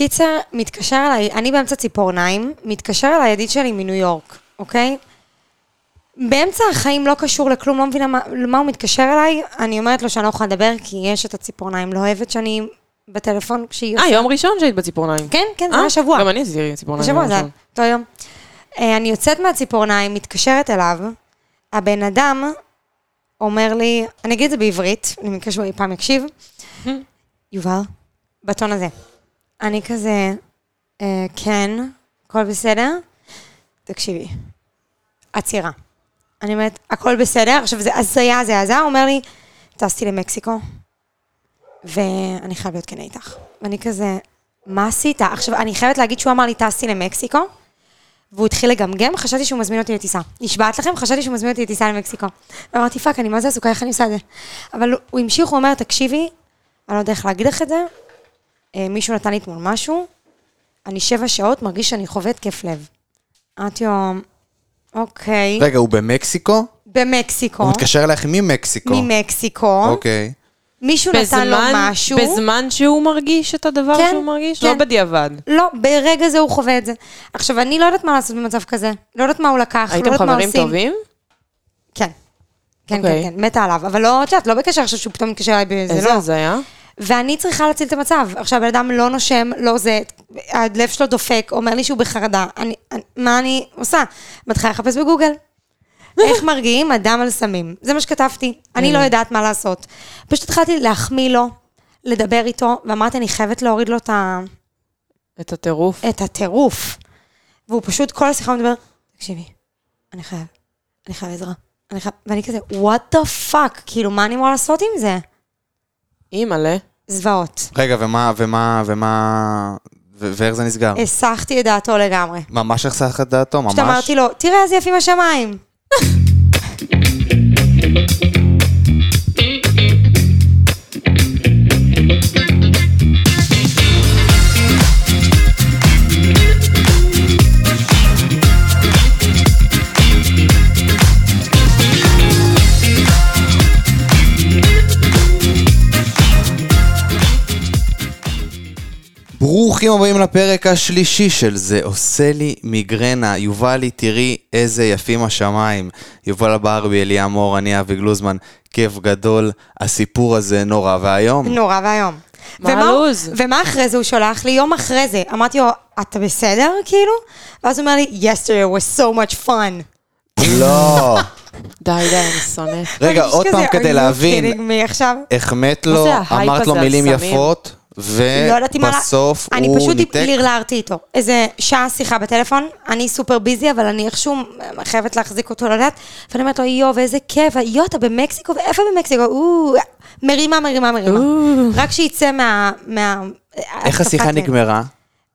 קיצר, מתקשר אליי, אני באמצע ציפורניים, מתקשר אליי ידיד שלי מניו יורק, אוקיי? באמצע החיים לא קשור לכלום, לא מבינה מה, למה הוא מתקשר אליי, אני אומרת לו שאני לא יכולה לדבר, כי יש את הציפורניים, לא אוהבת שאני בטלפון כשהיא אה, יום ראשון שהיית בציפורניים. כן, כן, זה אה, היה שבוע. גם אני עשיתי ציפורניים. השבוע זה היה. אותו יום. אה, אני יוצאת מהציפורניים, מתקשרת אליו, הבן אדם אומר לי, אני אגיד את זה בעברית, אני מקווה שהוא אי פעם יקשיב, יובל, בטון הזה. אני כזה, אה, כן, הכל בסדר? תקשיבי, עצירה. אני אומרת, הכל בסדר, עכשיו זה הזיה, זה הזיה, הוא אומר לי, טסתי למקסיקו, ואני חייב להיות כנה איתך. ואני כזה, מה עשית? עכשיו, אני חייבת להגיד שהוא אמר לי, טסתי למקסיקו, והוא התחיל לגמגם, חשבתי שהוא מזמין אותי לטיסה. נשבעת לכם, חשבתי שהוא מזמין אותי לטיסה למקסיקו. ואמרתי, fuck, אני מה זה עסוקה, איך אני עושה את זה? אבל הוא המשיך, הוא אומר, תקשיבי, אני לא יודע איך להגיד לך את זה, מישהו נתן לי אתמול משהו, אני שבע שעות מרגיש שאני חווה התקף לב. אמרתי לו, אוקיי, רגע, הוא במקסיקו? במקסיקו, הוא מתקשר אלייך ממקסיקו. ממקסיקו, אוקיי. מישהו נתן לו משהו, בזמן שהוא מרגיש את הדבר כן, שהוא מרגיש? כן. לא בדיעבד. לא, ברגע זה הוא חווה את זה. עכשיו, אני לא יודעת מה לעשות במצב כזה, לא יודעת מה הוא לקח, לא הייתם יודעת מה חברים עושים. טובים? כן. כן, אוקיי. כן, כן, מתה עליו, אבל לא, את יודעת, לא בקשר עכשיו שהוא פתאום מתקשר אליי בזה, איזה לא. הזיה. ואני צריכה להציל את המצב. עכשיו, הבן אדם לא נושם, לא זה, הלב שלו דופק, אומר לי שהוא בחרדה. אני, אני, מה אני עושה? מתחילה לחפש בגוגל. איך מרגיעים אדם על סמים? זה מה שכתבתי. אני לא יודעת מה לעשות. פשוט התחלתי להחמיא לו, לדבר איתו, ואמרתי, אני חייבת להוריד לו את, ה, את הטירוף. את הטירוף. והוא פשוט, כל השיחה מדבר, תקשיבי, אני חייב, אני חייב עזרה. אני חייב, ואני כזה, what the fuck? כאילו, מה אני אמורה לעשות עם זה? אימא'לה. זוועות. רגע, ומה, ומה, ומה... ו- ואיך זה נסגר? הסחתי את דעתו לגמרי. ממש החסך את דעתו, ממש? פשוט אמרתי לו, תראה איזה יפים השמיים. ברוכים הבאים לפרק השלישי של זה עושה לי מיגרנה. יובלי, תראי איזה יפים השמיים. יובל ברבי, אליה מור, אני אבי גלוזמן, כיף גדול. הסיפור הזה נורא ואיום. נורא ואיום. מה הלו"ז? ומה אחרי זה הוא שולח לי? יום אחרי זה. אמרתי לו, אתה בסדר, כאילו? ואז הוא אומר לי, yesterday was so much fun. לא. די, די, אני שונא. רגע, עוד פעם "Are כדי להבין. החמאת לו, אמרת לו מילים סמים? לא. ובסוף אני הוא פשוט ניתק. לרלרתי איתו. איזה שעה שיחה בטלפון, אני סופר ביזי, אבל אני איכשהו חייבת להחזיק אותו לדעת. ואני אומרת לו, יואו, ואיזה כיף, יואו, אתה במקסיקו? ואיפה במקסיקו? או, מרימה, מרימה, מרימה. רק שיצא מה... מה- איך השיחה לב. נגמרה?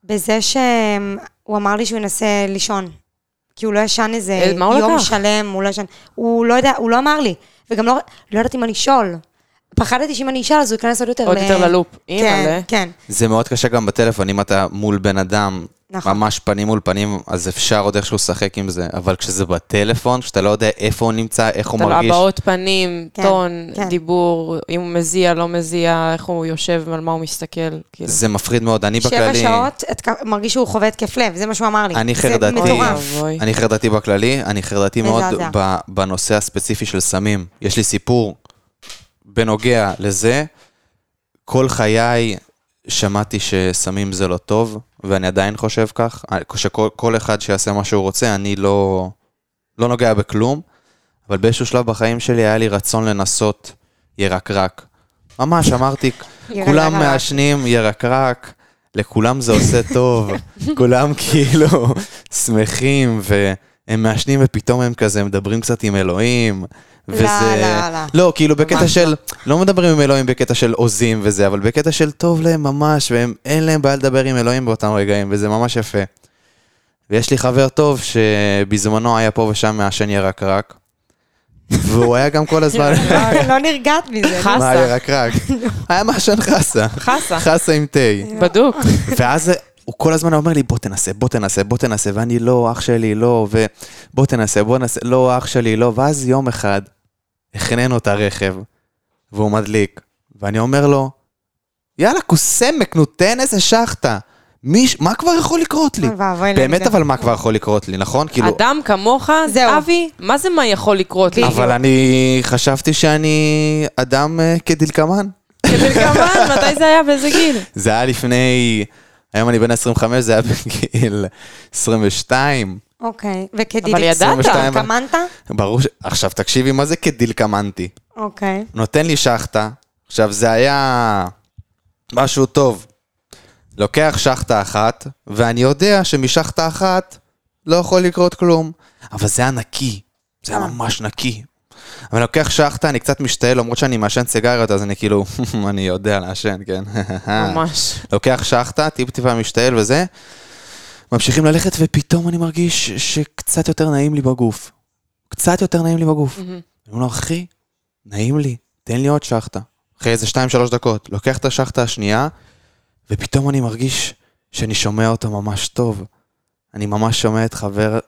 בזה שהוא אמר לי שהוא ינסה לישון. כי הוא לא ישן איזה אה, יום לקח? שלם, הוא לא ישן. הוא לא יודע, הוא לא אמר לי. וגם לא, לא ידעתי מה לשאול. פחדתי שאם אני אשאל, אז הוא ייכנס עוד יותר עוד יותר ללופ. כן, אימא'לה. כן. זה מאוד קשה גם בטלפון, אם אתה מול בן אדם, נכון. ממש פנים מול פנים, אז אפשר עוד איכשהו לשחק עם זה, אבל כשזה בטלפון, כשאתה לא יודע איפה הוא נמצא, איך הוא אתה לא מרגיש, הבעות פנים, כן, טון, כן. דיבור, אם הוא מזיע, לא מזיע, איך הוא יושב, על מה הוא מסתכל. כאילו. זה מפחיד מאוד. אני שבע בכללי, שעות, את- מרגיש שהוא חווה התקף לב, זה מה שהוא אמר לי. אני זה חרדתי. אני חרדתי בכללי, אני חרדתי מאוד בנושא הספציפי של סמים. יש לי סיפור בנוגע לזה. כל חיי שמעתי שסמים זה לא טוב, ואני עדיין חושב כך. שכל כל אחד שיעשה מה שהוא רוצה, אני לא, לא נוגע בכלום, אבל באיזשהו שלב בחיים שלי היה לי רצון לנסות ירקרק. ממש, אמרתי. כולם מעשנים ירקרק, לכולם זה עושה טוב, כולם כאילו שמחים, והם מעשנים ופתאום הם כזה מדברים קצת עם אלוהים. וזה... לא, לא. לא, כאילו בקטע של, לא מדברים עם אלוהים בקטע של עוזים וזה, אבל בקטע של טוב להם ממש, והם, אין להם בעיה לדבר עם אלוהים באותם רגעים, וזה ממש יפה. ויש לי חבר טוב שבזמנו היה פה ושם מעשן ירקרק, והוא היה גם כל הזמן... לא- לא נרגעת מזה. חסה. מה ירקרק? היה מעשן חסה. חסה. חסה עם תה. בדוק. ואז הוא כל הזמן אומר לי, בוא תנסה, בוא תנסה, בוא תנסה, ואני לא, אח שלי, לא, ובוא תנסה, בוא ננסה, לא, אח שלי, לא, ואז יום אחד, החננו את הרכב, והוא מדליק, ואני אומר לו, יאללה, קוסמק, נו, תן איזה שחטה. מי, ש- מה כבר יכול לקרות לי? לי באמת. אבל מה כבר יכול לקרות לי, נכון? כאילו, אדם כמוך, זהו. אבי, מה זה מה יכול לקרות לי? אבל אני חשבתי שאני אדם אה, כדלקמן. כדלקמן, מתי זה היה? באיזה גיל? זה היה לפני, היום אני בן 25, זה היה בגיל 22. אוקיי, וכדיל... אבל ידעת. 22. התכמנת? ברור ש... עכשיו תקשיבי מה זה כדלקמנתי. אוקיי. נותן לי שחטה, עכשיו זה היה משהו טוב. לוקח שחטה אחת, ואני יודע שמשחטה אחת לא יכול לקרות כלום. אבל זה היה נקי, זה היה אה. ממש נקי. אבל אני לוקח שחטה, אני קצת משתעל, למרות שאני מעשן סיגריות, אז אני כאילו, אני יודע לעשן, כן. ממש. לוקח שחטה, טיפ-טיפה משתעל וזה, ממשיכים ללכת, ופתאום אני מרגיש שקצת יותר נעים לי בגוף. קצת יותר נעים לי בגוף. אני אומר לו, אחי, נעים לי, תן לי עוד שחטה. אחרי איזה 2-3 דקות, לוקח את השחטה השנייה, ופתאום אני מרגיש שאני שומע אותו ממש טוב. אני ממש שומע את חבר,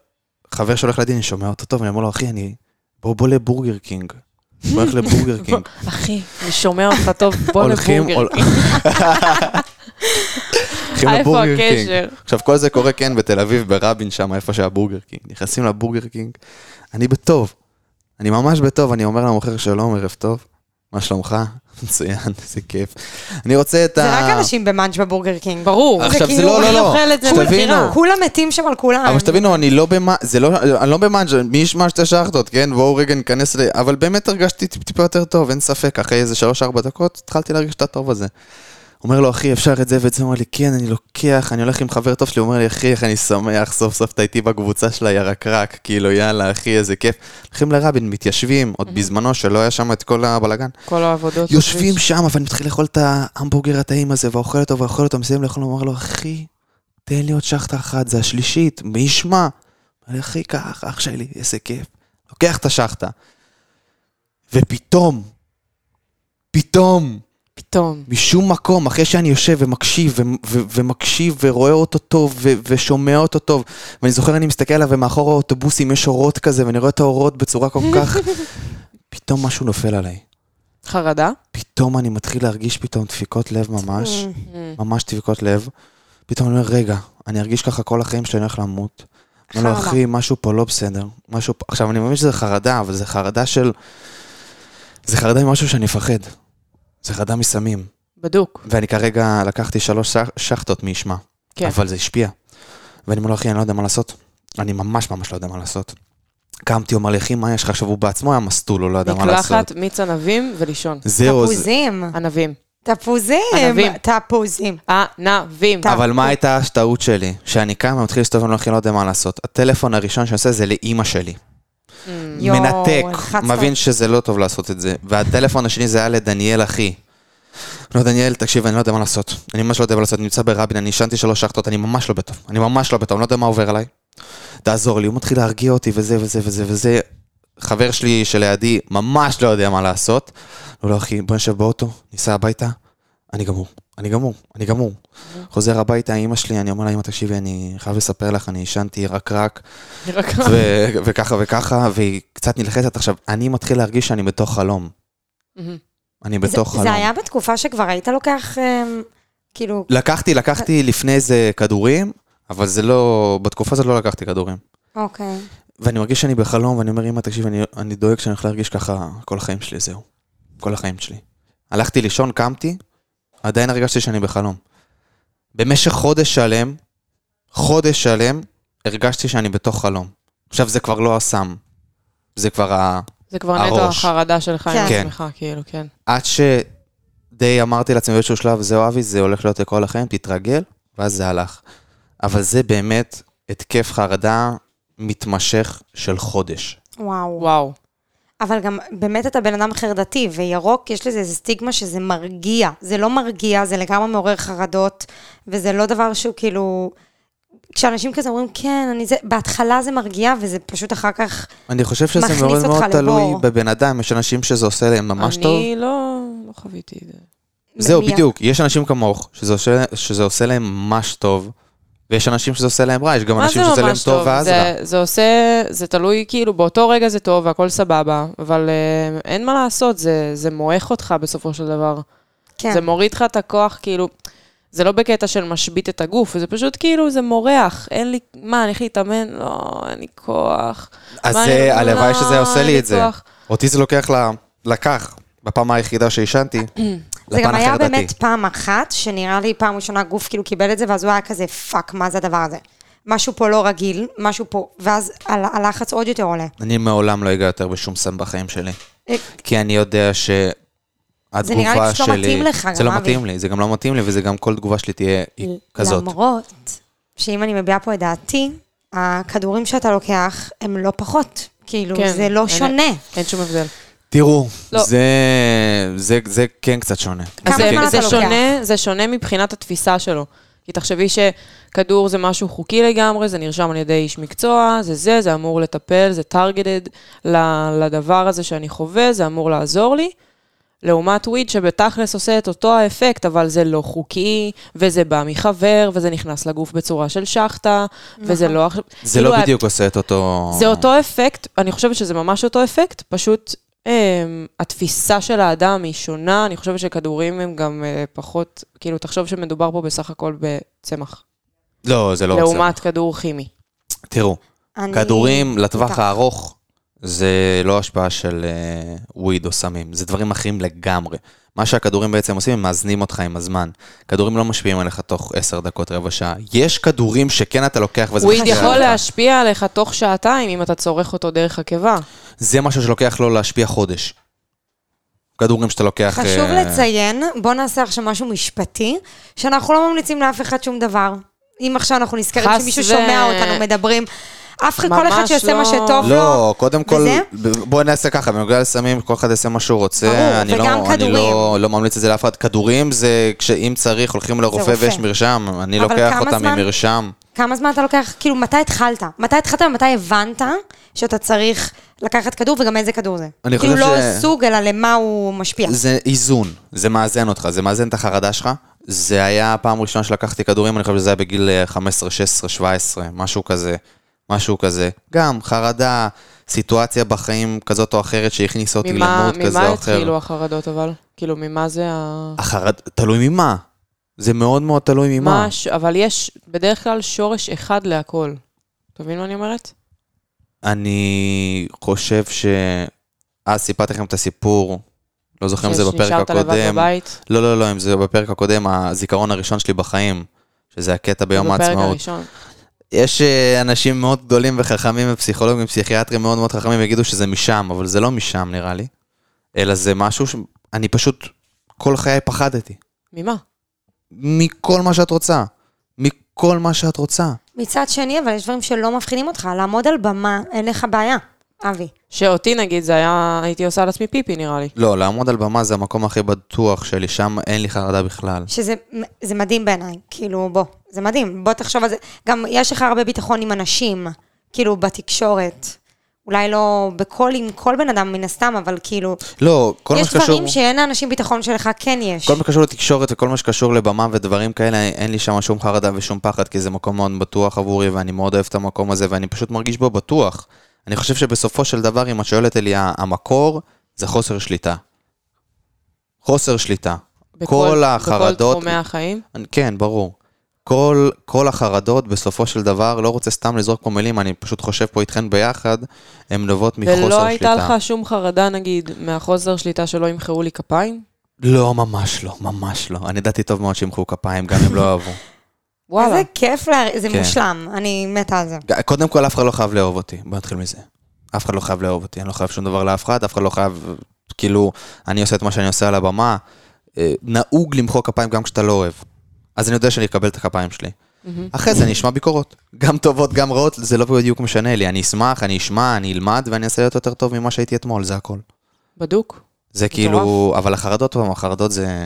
חבר שהולך לדין, אני שומע אותו טוב, אני אומר לו, אחי, אני... בוא, בוא לבורגר קינג. בוא נלך לבורגר קינג. אחי, אני שומע אותך טוב, בוא לבורגר. הול- הולכים לבורגר קינג. עכשיו, כל זה קורה, כן, בתל אביב, ברבין שם, איפה שהיה בורגר קינג. נכנסים לבורגר קינג, אני בטוב. אני ממש בטוב, אני אומר למוכר שלום, ערב טוב, מה שלומך? מצוין, איזה כיף. אני רוצה את ה... זה רק אנשים ב munch בבורגר קינג. ברור. עכשיו, זה כאילו, לא, לא, לא. זה שתבינו. כולם מתים שם על כולם. אבל שתבינו, אני לא במ... זה לא... אני לא ב munch מי ישמע שתי שחטות, כן? בואו רגע ניכנס ל... אבל באמת הרגשתי טיפ- טיפה יותר טוב, אין ספק. אחרי איזה שלוש-ארבע דקות, התחלתי להרגיש את הטוב הזה. אומר לו, אחי, אפשר את זה ואת זה? הוא אומר לי, כן, אני לוקח, אני הולך עם חבר טוב שלי, הוא אומר לי, אחי, איך אני שמח, סוף סוף אתה איתי בקבוצה של הירקרק, כאילו, יאללה, אחי, איזה כיף. הולכים לרבין, מתיישבים, עוד בזמנו, שלא היה שם את כל הבלגן. כל העבודות. יושבים. שם, ואני מתחיל לאכול את ההמבורגר הטעים הזה, ואוכל אותו, ואוכל אותו, מסיים לאכול, אומר לו, אחי, תן לי עוד שחטה אחת, זה השלישית, מי ישמע? אומר לי, אחי, קח, אח שלי, איזה כיף. לוקח את השחטה. ופתאום, פתאום, פתאום. משום מקום, אחרי שאני יושב ומקשיב, ו- ו- ומקשיב ורואה אותו טוב, ו- ושומע אותו טוב, ואני זוכר, אני מסתכל עליו, ומאחור האוטובוסים יש אורות כזה, ואני רואה את האורות בצורה כל כך... פתאום משהו נופל עליי. חרדה? פתאום אני מתחיל להרגיש פתאום דפיקות לב ממש, Mm. ממש דפיקות לב. פתאום אני אומר, רגע, אני ארגיש ככה כל החיים שלי, אני הולך למות. אומר לו, חרדה. אחי, משהו פה לא בסדר. משהו. עכשיו, אני מבין שזה חרדה, אבל זה חרדה של... זה חרדה ממשהו שאני מפחד. זה חרדה מסמים. בדוק. ואני כרגע לקחתי שלוש שח- שחטות מי ישמע. כן. אבל זה השפיע. ואני אומר לו, אחי, אני לא יודע מה לעשות. אני ממש ממש לא יודע מה לעשות. קמתי, הוא אמר לי, אחי, מה יש לך? עכשיו, הוא בעצמו היה מסטול, הוא לא יודע מה לעשות. מקלחת, מיץ ענבים ולישון. זהו, זה- תפוזים. ענבים. תפוזים. ענבים. תפוזים. ענבים. אבל מה הייתה הטעות שלי? שאני קם ומתחיל להסתובב ואני לא יודע מה לעשות. הטלפון הראשון שאני עושה זה לאימא שלי. מנתק. מבין שזה לא טוב לעשות את זה. והטלפון השני זה היה לדניאל אחי. לא, דניאל, תקשיב, אני לא יודע מה לעשות. אני ממש לא יודע מה לעשות, אני נמצא ברבין, אני ישנתי שלוש שחטות, אני ממש לא בטוב. אני ממש לא בטוב, אני לא יודע מה עובר עליי. תעזור לי, הוא מתחיל להרגיע אותי וזה וזה וזה וזה. חבר שלי שלידי ממש לא יודע מה לעשות. הוא לא, אחי, בוא נשב באוטו, ניסע הביתה. אני גמור, אני גמור, אני גמור. חוזר הביתה, אימא שלי, אני אומר לה, אימא, תקשיבי, אני חייב לספר לך, אני ישנתי רק רק, ו- וככה וככה, והיא קצת נלחצת. עכשיו, אני מתחיל להרגיש שאני בתוך חלום. אני בתוך חלום. זה היה בתקופה שכבר היית לוקח, אמ, כאילו, לקחתי, לקחתי לפני איזה כדורים, אבל זה לא, בתקופה הזאת לא לקחתי כדורים. אוקיי. ואני מרגיש שאני בחלום, ואני אומר, אמא, תקשיב, אני, אני דואג שאני הולך להרגיש ככה כל החיים שלי, זהו. כל החיים שלי. הלכתי לישון, קמתי, עדיין הרגשתי שאני בחלום. במשך חודש שלם, חודש שלם, הרגשתי שאני בתוך חלום. עכשיו, זה כבר לא הסם. זה כבר ה... זה כבר נטו הראש. החרדה שלך עם כן. עצמך, כאילו, כן. עד שדי אמרתי לעצמי באיזשהו שלב, זהו אבי, זה הולך להיות לכל החיים, תתרגל, ואז זה הלך. אבל זה באמת התקף חרדה מתמשך של חודש. וואו. וואו. אבל גם באמת אתה בן אדם חרדתי, וירוק, יש לזה איזה סטיגמה שזה מרגיע. זה לא מרגיע, זה לגמרי מעורר חרדות, וזה לא דבר שהוא כאילו... כשאנשים כזה אומרים, כן, אני זה, בהתחלה זה מרגיע, וזה פשוט אחר כך... אני חושב שזה מכניס מאוד אותך מאוד תלוי לבור. בבן אדם, יש אנשים שזה עושה להם ממש טוב. אני לא לא חוויתי את זה. זהו, בדיוק, יש אנשים כמוך, שזה עושה, שזה עושה להם ממש טוב, ויש אנשים שזה עושה להם רע, יש גם אנשים זה שזה להם טוב ואז זה, רע. זה עושה, זה תלוי, כאילו, באותו רגע זה טוב והכל סבבה, אבל אה, אין מה לעשות, זה, זה מועך אותך בסופו של דבר. כן. זה מוריד לך את הכוח, כאילו, זה לא בקטע של משבית את הגוף, זה פשוט כאילו, זה מורח. אין לי, מה, אני הולך להתאמן? לא, אין לי כוח. אז זה, הלוואי לא, שזה עושה לי את זה. כוח. אותי זה לוקח ל... לקח. בפעם היחידה שעישנתי, זה גם היה. באמת פעם אחת, שנראה לי פעם ראשונה הגוף כאילו קיבל את זה, ואז הוא היה כזה, fuck, מה זה הדבר הזה? משהו פה לא רגיל, משהו פה, ואז הלחץ עוד יותר עולה. אני מעולם לא אגע יותר בשום סם בחיים שלי. אה, כי אני יודע שהתגובה זה נראה לי פשוט לא שלי... מתאים לך זה גם, לא אבי. מתאים לי, זה גם לא מתאים לי, וזה גם כל תגובה שלי תהיה כזאת. למרות שאם אני מביעה פה את דעתי, הכדורים שאתה לוקח הם לא פחות. כאילו, כן, זה לא אין- שונה. אין שום הבדל. תראו, לא. זה, זה, זה כן קצת שונה. זה, זמן זה? שונה, זה שונה מבחינת התפיסה שלו. כי תחשבי שכדור זה משהו חוקי לגמרי, זה נרשם על ידי איש מקצוע, זה זה, זה אמור לטפל, זה targeted ל- לדבר הזה שאני חווה, זה אמור לעזור לי. לעומת וויד שבתכלס עושה את אותו האפקט, אבל זה לא חוקי, וזה בא מחבר, וזה נכנס לגוף בצורה של שחטה, וזה נכון. לא. זה כאילו, לא בדיוק עושה את אותו... זה אותו אפקט, אני חושבת שזה ממש אותו אפקט, פשוט התפיסה של האדם היא שונה, אני חושבת שכדורים הם גם אה, פחות, כאילו, תחשוב שמדובר פה בסך הכל בצמח, לא, זה לא עושה. לעומת כדור כימי. תראו, אני- כדורים לטווח. הארוך, זה לא השפעה של אה, וויד או סמים, זה דברים אחרים לגמרי. מה שהכדורים בעצם עושים, הם מאזנים אותך עם הזמן. כדורים לא משפיעים עליך תוך עשר דקות, רבע שעה. יש כדורים שכן אתה לוקח וזה וויד יכול עליך. להשפיע עליך תוך שעתיים אם אתה צורך אותו דרך הקיבה. זה משהו שלוקח לו להשפיע חודש. כדורים שאתה לוקח... חשוב אה, לציין, בוא נעשה עכשיו משהו משפטי, שאנחנו לא ממליצים לאף אחד שום דבר. אם עכשיו אנחנו נזכרים שמישהו ו- שומע אותנו מדברים, אף אחד, כל אחד שיעשה לא. מה שטוב לו. לא, קודם כל, וזה? בואי נעשה ככה, בנוגע לסמים, כל אחד יעשה מה שהוא רוצה. ברור, אני וגם לא, אני כדורים. לא, לא ממליץ את זה לאף אחד. כדורים זה כשאם צריך, הולכים לרופא רופא. ויש מרשם. אני לוקח אותם זמן? ממרשם. כמה זמן אתה לוקח, כאילו, מתי התחלת? מתי התחלת ומתי הבנת שאתה צריך לקחת כדור וגם איזה כדור זה? אני כאילו חושב לא ש- סוג, אלא למה הוא משפיע. זה איזון, זה מאזן אותך, זה מאזן את החרדה שלך. זה היה הפעם הראשונה שלקחתי כדורים, אני חושב שזה היה בגיל אה, 15, 16, 17, משהו כזה. משהו כזה. גם חרדה, סיטואציה בחיים כזאת או אחרת שהכניסה אותי ממה למוד כזה ממה או אחר. התחילו החרדות אבל? כאילו, ממה זה ה... החרד... תלוי ממה. זה מאוד מאוד תלוי ממה. מה, ש- אבל יש בדרך כלל שורש אחד להכל. אתה מבין מה אני אומרת? אני חושב ש... אז סיפרתי לכם את הסיפור, לא זוכר אם זה בפרק שנשארת לבד הקודם. בבית? לא, לא, לא, אם זה בפרק הקודם, הזיכרון הראשון שלי בחיים, שזה הקטע ביום בפרק העצמאות. הראשון. יש אה, אנשים מאוד גדולים וחכמים ופסיכולוגים ופסיכיאטרים מאוד מאוד חכמים יגידו שזה משם, אבל זה לא משם נראה לי, אלא זה משהו שאני פשוט כל חיי פחדתי. ממה? מכל מה שאת רוצה. מכל מה שאת רוצה. מצד שני, אבל יש דברים שלא מפחידים אותך. לעמוד על במה, אין לך בעיה, אבי. שאותי נגיד, זה היה, הייתי עושה על עצמי פיפי נראה לי. לא, לעמוד על במה זה המקום הכי בטוח שלי, שם אין לי חרדה בכלל. שזה זה מדהים בעיניי, כאילו, בוא, זה מדהים. בוא תחשוב על זה. גם יש לך הרבה ביטחון עם אנשים, כאילו, בתקשורת. אולי לא בכל, עם כל בן אדם מן הסתם, אבל כאילו, לא, כל מה יש שקשור... דברים שאין לאנשים ביטחון שלך כן יש. כל מה שקשור לתקשורת וכל מה שקשור לבמה ודברים כאלה, אין לי שם שום חרדה ושום פחד, כי זה מקום מאוד בטוח עבורי, ואני מאוד אוהב את המקום הזה, ואני פשוט מרגיש בו בטוח. אני חושב שבסופו של דבר, אם את שואלת אלי, המקור זה חוסר שליטה. חוסר שליטה. בכל, כל החרדות... בכל תחומי החיים. כן, ברור. כל, כל החרדות, בסופו של דבר, לא רוצה סתם לזרוק פה מילים, אני פשוט חושב פה איתכן ביחד, הן נובעות מחוסר שליטה. ולא הייתה לך שום חרדה, נגיד, מהחוסר שליטה שלא ימחאו לי כפיים? לא, ממש לא, ממש לא. אני ידעתי טוב מאוד שימחאו כפיים, גם אם לא אהבו. וואלה. איזה כיף, לה... זה כן. מושלם, אני מתה על זה. קודם כל, אף אחד לא חייב לאהוב אותי. בוא נתחיל מזה. אף אחד לא חייב לאהוב אותי, אני לא חייב שום דבר לאף אחד, אף אחד לא חייב, כאילו, אני עושה את מה שאני עושה על הבמה. אה, נהוג למחוא כפיים גם כשאתה לא אוהב. אז אני יודע שאני אקבל את הכפיים שלי. אחרי זה אני אשמע ביקורות. גם טובות, גם רעות, זה לא בדיוק משנה לי. אני אשמח, אני אשמע, אני אלמד, ואני אעשה להיות יותר טוב ממה שהייתי אתמול, זה הכל. בדוק. זה כאילו, אבל החרדות, החרדות זה,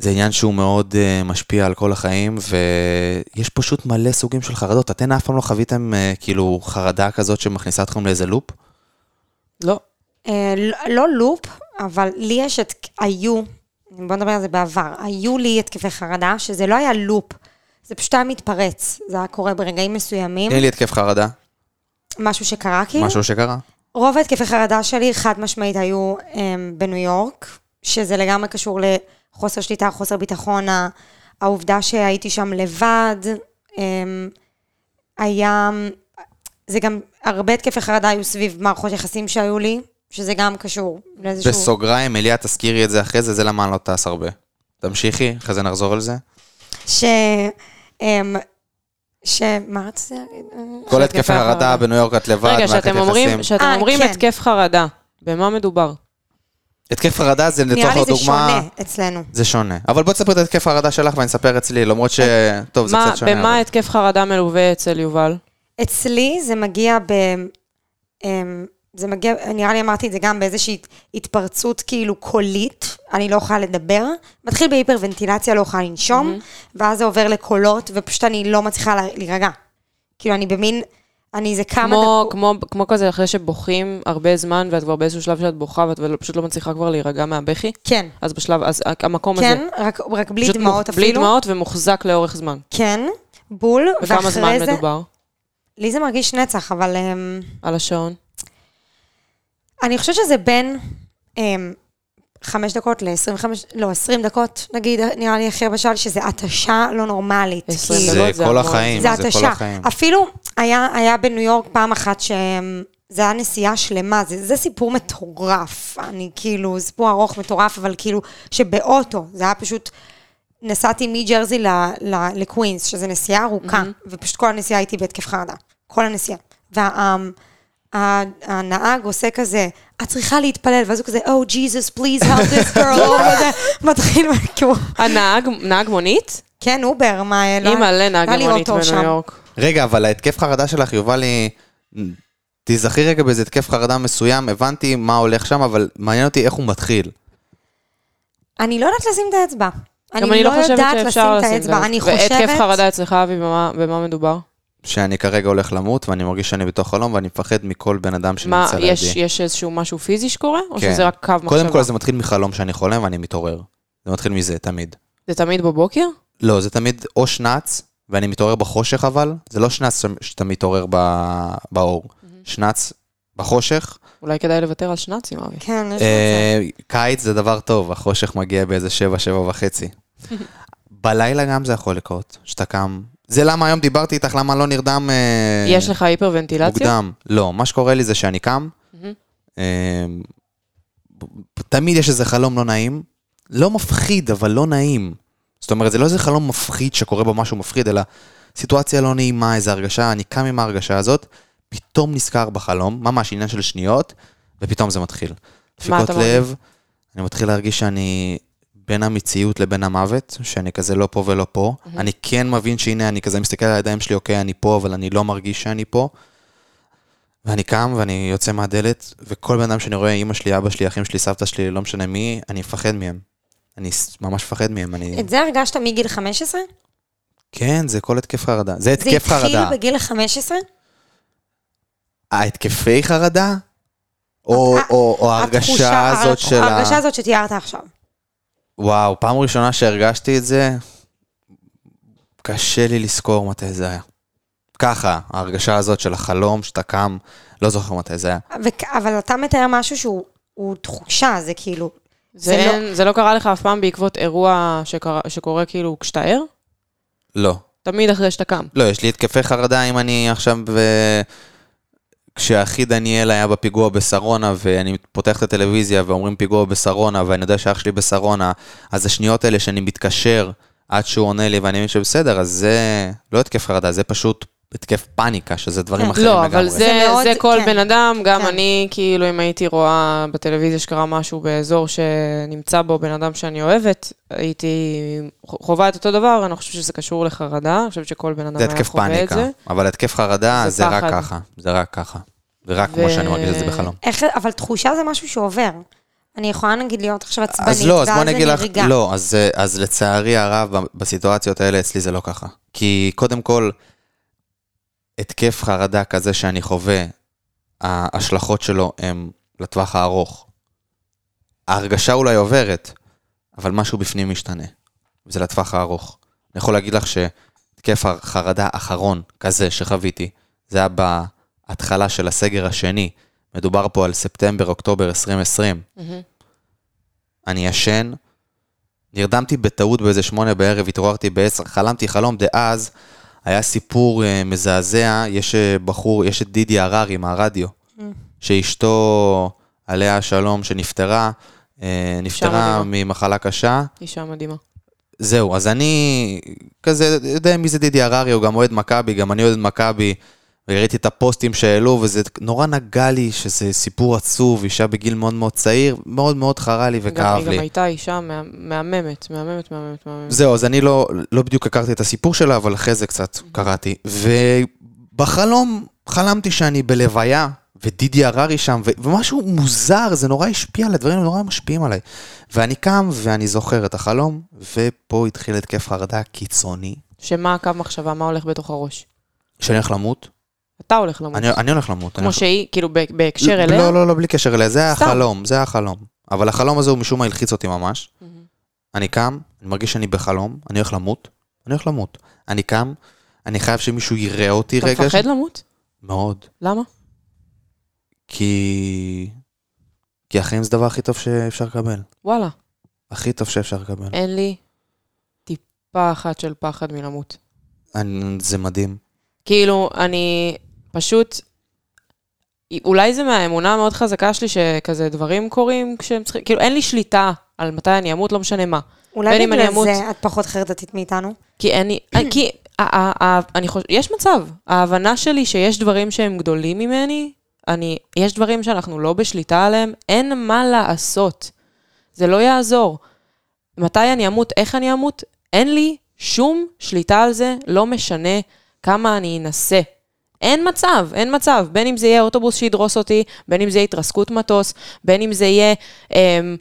זה עניין שהוא מאוד uh, משפיע על כל החיים, ויש פשוט מלא סוגים של חרדות. אתן אף פעם לא חוויתם uh, כאילו חרדה כזאת שמכניסה אתכם לאיזה לופ? לא. אה, לא- לא לופ, אבל לי יש את... היו, בוא נדבר על זה בעבר, היו לי התקפי חרדה, שזה לא היה לופ, זה פשוט היה מתפרץ. זה היה קורה ברגעים מסוימים, תני לי התקף חרדה, משהו שקרה כאילו. משהו שקרה. רוב ההתקפי חרדה שלי חד משמעית היו um, בניו יורק, שזה לגמרי קשור לחוסר שליטה, חוסר ביטחון, העובדה שהייתי שם לבד, אמ, היה, זה גם, הרבה התקפי חרדה היו סביב מערכות יחסים שהיו לי, שזה גם קשור לאיזשהו... בסוגריים, אליה, תזכירי את זה אחרי זה, זה למה אני לא טס הרבה. תמשיכי, אחרי זה נחזור על זה. ש... אמ, ש... מה רציתי להגיד? כל התקפי התקפי חרדה. בניו יורק את לבד, רגע, שאתם אומרים, יחסים. שאתם אה, אומרים כן. התקף חרדה, במה מדובר? התקף חרדה זה נראה לצורך לי זה הדוגמה... שונה אצלנו. זה שונה. אבל בואי תספרי את התקף החרדה שלך ואני אספר אצלי, למרות ש... טוב, זה קצת שונה. במה אבל- התקף חרדה מלווה אצל יובל? אצלי זה מגיע ב... אמ, זה מגיע, נראה לי אמרתי את זה גם באיזושהי התפרצות כאילו קולית, אני לא יכולה לדבר, מתחיל בהיפרוונטילציה, לא יכולה לנשום, ואז זה עובר לקולות, ופשוט אני לא מצליחה לה- להירגע. כאילו, אני במין, אני איזה כמה כמו, דקות... כמו, כמו כזה אחרי שבוכים הרבה זמן, ואת כבר באיזשהו שלב שאת בוכה, ואת פשוט לא מצליחה כבר להירגע מהבכי? כן, אז בשלב, אז המקום הזה. כן, רק, רק בלי דמעות מוח- בלי אפילו. דמעות ומוחזק לאורך זמן. כן, בול, וכמה זמן ואחרי זה... מדובר? לי זה מרגיש נצח, אבל... אמ, על השעון? אני חושבת שזה בין אמ, חמש דקות ל-25, לא, 20 דקות, נגיד, נראה לי הכי בשל, שזה התשה לא נורמלית. 20 כאילו. זה דקות זה כל. החיים, זה זה כל התשה. החיים. אפילו היה, היה בניו יורק פעם אחת שזה היה נסיעה שלמה, זה, זה סיפור מטורף. אני כאילו, סיפור ארוך מטורף, אבל כאילו, שבאוטו, זה היה פשוט, נסעתי מג'רזי ל- ל- לקווינס, שזה נסיעה ארוכה, ופשוט כל הנסיעה הייתי בהתקף חרדה. כל הנסיעה. והנהג עושה כזה, את צריכה להתפלל, ואז הוא כזה, Oh, Jesus, please help this girl, או כזה, מתחיל, כאילו, הנהג, נהג מונית? כן, over, מה, לא- אימא'לה, לא נהג היה לי מונית בניו יורק. רגע, אבל ההתקף חרדה שלך, יובל לי... תיזכרי רגע באיזה התקף חרדה מסוים, הבנתי מה הולך שם, אבל מעניין אותי איך הוא מתחיל. אני לא יודעת לשים את האצבע. גם אני לא חושבת יודעת שאפשר לשים את האצבע. אני והתקף חושבת... חרדה אצלך, אבי, במה- במה מדובר? שאני כרגע הולך למות, ואני מרגיש שאני בתוך חלום, ואני מפחד מכל בן אדם מה, שנמצא יש, לידי. יש איזשהו משהו פיזי שקורה? או כן. שזה רק קו מחשבה? קודם כל זה מתחיל מחלום שאני חולם ואני מתעורר. זה מתחיל מזה, תמיד. זה תמיד בבוקר? לא, זה תמיד או שנץ, ואני מתעורר בחושך אבל, זה לא שנץ שאתה מתעורר ב- באור. שנץ בחושך. אולי כדאי לוותר על שנ"צים, אבי. כן, יש מצב. אה, קיץ זה דבר טוב, החושך מגיע באיזה שבע, שבע וחצי. בלילה גם זה יכול לקרות, שאתה קם. זה למה היום דיברתי איתך, למה לא נרדם אה, יש לך היפרוונטילציה? מוקדם. לא, מה שקורה לי זה שאני קם, מהמם. אה, תמיד יש איזה חלום לא נעים, לא מפחיד, אבל לא נעים. זאת אומרת, זה לא איזה חלום מפחיד שקורה בו משהו מפחיד, אלא סיטואציה לא נעימה, איזו הרגשה, אני קם עם ההרגשה הזאת, פתאום נזכר בחלום, ממש עניין של שניות, ופתאום זה מתחיל. דפיקות אתה מרגיש? לב, אני מתחיל להרגיש שאני בין המציאות לבין המוות, שאני כזה לא פה ולא פה. אני כן מבין שהנה, אני כזה מסתכל על הידיים שלי, אוקיי, אני פה, אבל אני לא מרגיש שאני פה. ואני קם ואני יוצא מהדלת, וכל בן אדם שאני רואה, אמא שלי, אבא שלי, אחים שלי, סבתא שלי, לא משנה מי, אני מפחד מהם. אני ממש מפחד מהם, אני... את זה הרגשת מגיל 15? כן, זה כל התקף חרדה. זה זה התקף חרדה. התחיל בגיל 15? ההתקפי חרדה? או, ה- או, או ההרגשה הזאת של ה... ההרגשה הזאת שתיארת עכשיו. וואו, פעם ראשונה שהרגשתי את זה, קשה לי לזכור מתי זה היה. ככה, ההרגשה הזאת של החלום, שאתה קם, לא זוכר מתי זה היה. וכ- אבל אתה מתאר משהו שהוא הוא תחושה, זה כאילו... זה, זה לא- אין, זה לא קרה לך אף פעם בעקבות אירוע שקרה, שקורה כאילו כשאתה ער? לא. תמיד אחרי שאתה קם. לא, יש לי התקפי חרדה אם אני עכשיו... ב... כשאחי דניאל היה בפיגוע בשרונה, ואני פותח את הטלוויזיה ואומרים פיגוע בשרונה, ואני יודע שאח שלי בשרונה, אז השניות האלה שאני מתקשר עד שהוא עונה לי ואני מבין שבסדר, אז זה לא התקף חרדה, זה פשוט התקף פאניקה, שזה דברים כן. אחרים לא, לגמרי. אבל זה, זה מאוד- זה כל כן. בן אדם, גם כן. אני, כאילו, אם הייתי רואה בטלוויזיה שקרה משהו באזור שנמצא בו בן אדם שאני אוהבת, הייתי חווה את אותו דבר, אני לא חושבת שזה קשור לחרדה, אני חושבת שכל בן אדם זה היה התקף חווה את פאניקה, זה. אבל התקף חרדה זה זה רק פחד. ככה, זה רק ככה. זה רק ו- כמו שאני מרגיש את זה בחלום. איך, אבל תחושה זה משהו שעובר. אני יכולה נגיד להיות עכשיו עצבנית, אז לא, אז בוא נגיד אני לך. לא, אז, אז לצערי הרב, בסיטואציות האלה אצלי זה לא ככה. כי קודם כל, התקף חרדה כזה שאני חווה, ההשלכות שלו הן לטווח הארוך. ההרגשה אולי עוברת, אבל משהו בפנים משתנה, וזה לטווח הארוך. אני יכול להגיד לך שהתקף החרדה האחרון כזה שחוויתי, זה היה בהתחלה של הסגר השני. מדובר פה על ספטמבר-אוקטובר 2020. מהמם. אני ישן, נרדמתי בטעות באיזה שמונה בערב, התעוררתי בעשר, חלמתי חלום דאז, היה סיפור אה, מזעזע, יש אה, בחור, יש את דידי הררי מהרדיו, שאשתו, עליה השלום, שנפטרה, אה, נפטרה מדהימה. ממחלה קשה. אישה מדהימה. זהו, אז אני כזה יודע מי זה דידי הררי, הוא גם אוהד מכבי, גם אני אוהד מכבי, וראיתי את הפוסטים שהעלו, וזה נורא נגע לי שזה סיפור עצוב, אישה בגיל מאוד מאוד צעיר, מאוד מאוד חרה לי גם, וכאב היא גם לי. הייתה אישה מה- מהממת, מהממת, מהממת, מהממת. זהו, אז אני לא, לא בדיוק הכרתי את הסיפור שלה, אבל אחרי זה קצת קראתי. ובחלום חלמתי שאני בלוויה, ודידי הררי שם, ו- ומשהו מוזר, זה נורא השפיע על הדברים, נורא משפיעים עליי. ואני קם ואני זוכר את החלום, ופה התחיל התקף חרדה קיצוני, שמה הקו מחשבה, מה הולך בתוך הראש? שאני הולך למות. אתה הולך למות. אני, אני הולך למות. אני כמו הולך- שהיא, כאילו בהקשר לא, אליה? לא, לא, לא, בלי קשר אליה, זה סתם. החלום, זה החלום. אבל החלום הזה הוא משום מה הלחיץ אותי ממש. אני קם, אני מרגיש שאני בחלום, אני הולך למות, אני הולך למות. אני קם, אני חייב שמישהו יראה אותי אתה רגע. מפחד למות? מאוד. למה? כי... כי החיים זה הדבר הכי טוב שאפשר לקבל. וואלה. הכי טוב שאפשר לקבל. אין לי טיפה אחת של פחד מלמות. אני, זה מדהים. כאילו, אני פשוט... אולי זה מהאמונה המאוד חזקה שלי שכזה דברים קורים כשהם צריכים... כאילו, אין לי שליטה על מתי אני אמות, לא משנה מה. אולי בגלל אמות- זה את פחות חרדתית מאיתנו? כי אין לי... כי... ה- ה- ה- אני חושב... יש מצב. ההבנה שלי שיש דברים שהם גדולים ממני, אני... יש דברים שאנחנו לא בשליטה עליהם, אין מה לעשות. זה לא יעזור. מתי אני אמות, איך אני אמות, אין לי שום שליטה על זה, לא משנה כמה אני אנסה. אין מצב, אין מצב. בין אם זה יהיה אוטובוס שידרוס אותי, בין אם זה יהיה התרסקות מטוס, בין אם זה יהיה אמ,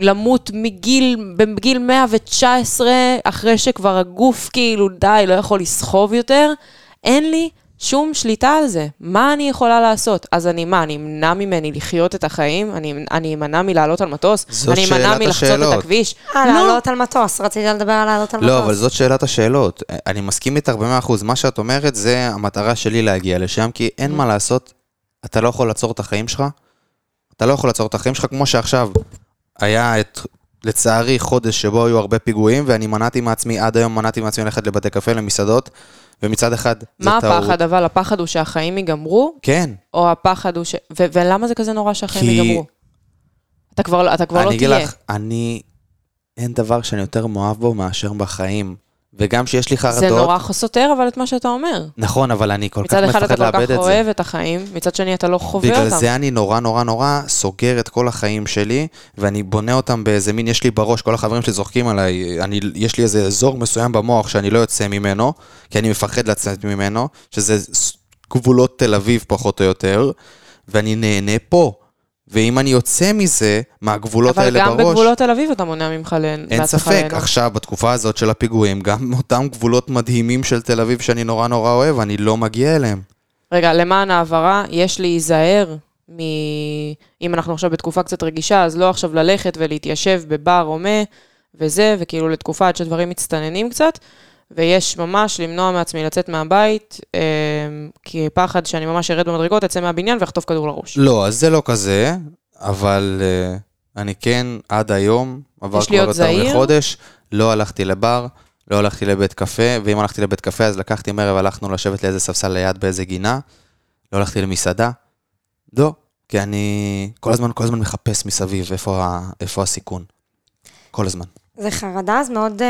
למות מגיל, בגיל 119, אחרי שכבר הגוף כאילו די, לא יכול לסחוב יותר. אין לי שום שליטה על זה. מה אני יכולה לעשות? אז אני מה, אני אמנע ממני לחיות את החיים? אני, אני אמנע מלעלות על מטוס? אני אמנע מלחצות השאלות. את הכביש? אה, לא. לעלות על מטוס, רציתי לדבר על לעלות על מטוס. לא, אבל זאת שאלת השאלות. אני מסכים איתך במאה אחוז. מה שאת אומרת זה המטרה שלי להגיע לשם, כי אין מה לעשות, אתה לא יכול לעצור את החיים שלך. אתה לא יכול לעצור את החיים שלך, כמו שעכשיו היה את, לצערי, חודש שבו היו הרבה פיגועים, ואני מנעתי מעצמי, עד היום מנעתי מעצמי ללכת לבתי קפה, למסעדות, ומצד אחד, זה מה טעות. הפחד? אבל הפחד הוא שהחיים ייגמרו, כן. או הפחד הוא ש... ו- ולמה זה כזה נורא שהחיים כי- ייגמרו? אתה כבר, אתה כבר לא אני אגיד תהיה. לך, אני, אין דבר שאני יותר מאוהב בו מאשר בחיים. וגם שיש לי חרדות, זה נורא סותר אבל את מה שאתה אומר. נכון, אבל אני כל כך מצד אחד אתה מפחד כל לאבד כך את זה. אוהב את החיים, מצד שני אתה לא חווה בגלל אותם. זה אני נורא נורא נורא סוגר את כל החיים שלי, ואני בונה אותם באיזה מין, יש לי בראש, כל החברים שלי זורקים עליי, אני, יש לי איזה אזור מסוים במוח שאני לא יוצא ממנו, כי אני מפחד לצאת ממנו, שזה גבולות תל אביב פחות או יותר, ואני נהנה פה. ואם אני יוצא מזה, מהגבולות אבל האלה גם בראש, בגבולות תל אביב אתה מונע ממך ליהנות. אין ספק, ליהנות. עכשיו, בתקופה הזאת של הפיגועים, גם אותם גבולות מדהימים של תל אביב שאני נורא נורא אוהב, אני לא מגיע אליהם. רגע, למען ההעברה, יש להיזהר מ... אם אנחנו עכשיו בתקופה קצת רגישה, אז לא עכשיו ללכת ולהתיישב בבר או מה, וזה, וכאילו לתקופה עד שדברים מצטננים קצת, ויש ממש למנוע מעצמי לצאת מהבית, אה, כי פחד שאני ממש ארד במדרגות, אצא מהבניין ואחטוף כדור לראש. לא, אז זה לא כזה, אבל uh, אני כן, עד היום, עבר כבר יותר זהיר? מחודש, לא הלכתי לבר, לא הלכתי לבית קפה, ואם הלכתי לבית קפה, אז לקחתי מערב, הלכנו לשבת לאיזה ספסל ליד באיזה גינה, לא הלכתי למסעדה, לא, כי אני כל הזמן, כל הזמן מחפש מסביב איפה, איפה הסיכון. כל הזמן. זה חרדה, אז מאוד...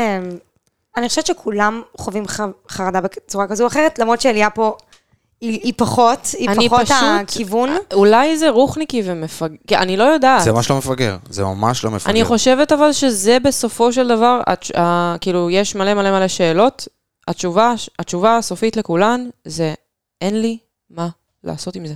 אני חושבת שכולם חווים חרדה בצורה כזו או אחרת, למרות שאליה פה היא, היא פחות, היא אני פחות פשוט- הכיוון. אולי זה רוחניקי ומפגר, אני לא יודעת. זה ממש לא מפגר, זה ממש לא מפגר. אני חושבת אבל שזה בסופו של דבר, התש... ה... כאילו, יש מלא מלא מלא שאלות. התשובה, התשובה הסופית לכולן זה, אין לי מה לעשות עם זה.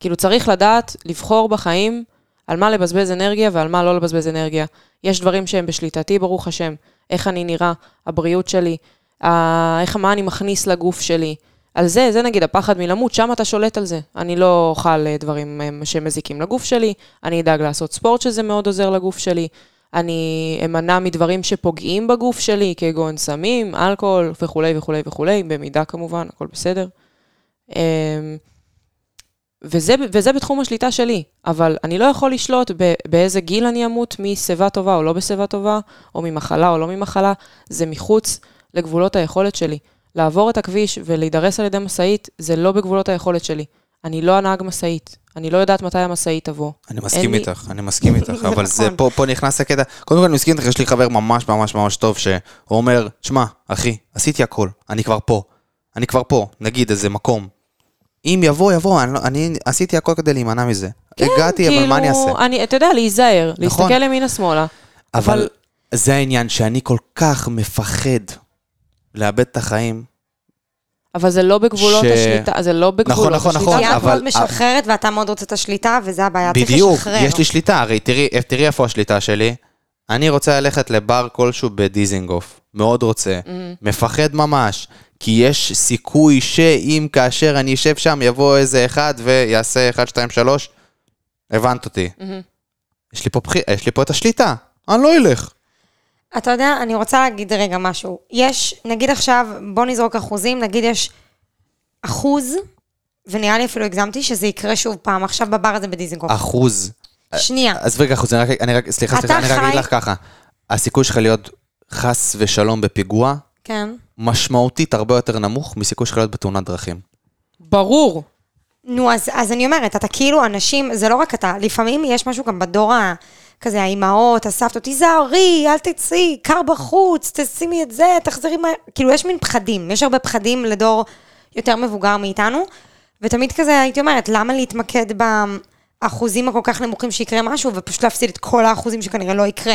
כאילו, צריך לדעת לבחור בחיים על מה לבזבז אנרגיה ועל מה לא לבזבז אנרגיה. יש דברים שהם בשליטתי, ברוך השם. איך אני נראה, הבריאות שלי, ה... איך, מה אני מכניס לגוף שלי. על זה, זה נגיד הפחד מלמות, שם אתה שולט על זה. אני לא אוכל אה, דברים אה, שמזיקים לגוף שלי, אני אדאג לעשות ספורט שזה מאוד עוזר לגוף שלי, אני אמנע מדברים שפוגעים בגוף שלי, כגון סמים, אלכוהול וכולי וכולי וכולי, במידה כמובן, הכל בסדר. וזה, וזה בתחום השליטה שלי, אבל אני לא יכול לשלוט ב, באיזה גיל אני אמות, משיבה טובה או לא בשיבה טובה, או ממחלה או לא ממחלה, זה מחוץ לגבולות היכולת שלי. לעבור את הכביש ולהידרס על ידי משאית, זה לא בגבולות היכולת שלי. אני לא הנהג משאית, אני לא יודעת מתי המשאית תבוא. אני מסכים לי- איתך, אני מסכים איתך, זה אבל זה נכון. פה, פה נכנס הקטע. קודם כל אני מסכים איתך, יש לי חבר ממש ממש ממש טוב, שהוא אומר, שמע, אחי, עשיתי הכל, אני כבר פה. אני כבר פה, נגיד איזה מקום. אם יבוא, יבוא, אני, לא- אני עשיתי הכל כדי להימנע מזה. הגעתי, אבל מה אני אעשה? כאילו, אני, אתה יודע, להיזהר, נכון. להסתכל ימינה-שמאלה. אבל אבל- זה העניין, שאני כל כך מפחד לאבד את החיים. אבל זה לא בגבולות ש- השליטה, זה לא בגבולות נכון, השליטה. נכון, כי את אבל- מאוד משחררת ואתה מאוד רוצה את השליטה, וזה הבעיה, צריך בדיוק, לשחרר. יש לי שליטה, הרי תראי, תראי איפה השליטה שלי. אני רוצה ללכת לבר כלשהו בדיזינגוף, מאוד רוצה, מפחד ממש, כי יש סיכוי שאם כאשר אני אשב שם יבוא איזה אחד ויעשה 1, 2, 3, הבנת אותי. יש לי פה בחי- יש לי פה את השליטה, אני לא אלך. אתה יודע, אני רוצה להגיד רגע משהו. יש, נגיד עכשיו, בוא נזרוק אחוזים, נגיד יש אחוז, ונראה לי אפילו הגזמתי, שזה יקרה שוב פעם, עכשיו בבר הזה בדיזנגוף. אחוז. שנייה. אז רגע, אחוז, אני רק, אני רק, סליחה, סליחה, אני רק אגיד לך ככה. הסיכוי שלך להיות חס ושלום בפיגוע, כן. משמעותית הרבה יותר נמוך מסיכוי שלך להיות בתאונת דרכים. ברור. נו, אז, אז אני אומרת, אתה כאילו אנשים, זה לא רק אתה, לפעמים יש משהו גם בדור ה... כזה, האימהות, הסבתות, תיזהרי, אל תצאי, קר בחוץ, תשימי את זה, תחזרי מהר. כאילו, יש מין פחדים, יש הרבה פחדים לדור יותר מבוגר מאיתנו, ותמיד כזה הייתי אומרת, למה להתמקד באחוזים הכל כך נמוכים שיקרה משהו, ופשוט להפסיד את כל האחוזים שכנראה לא יקרה.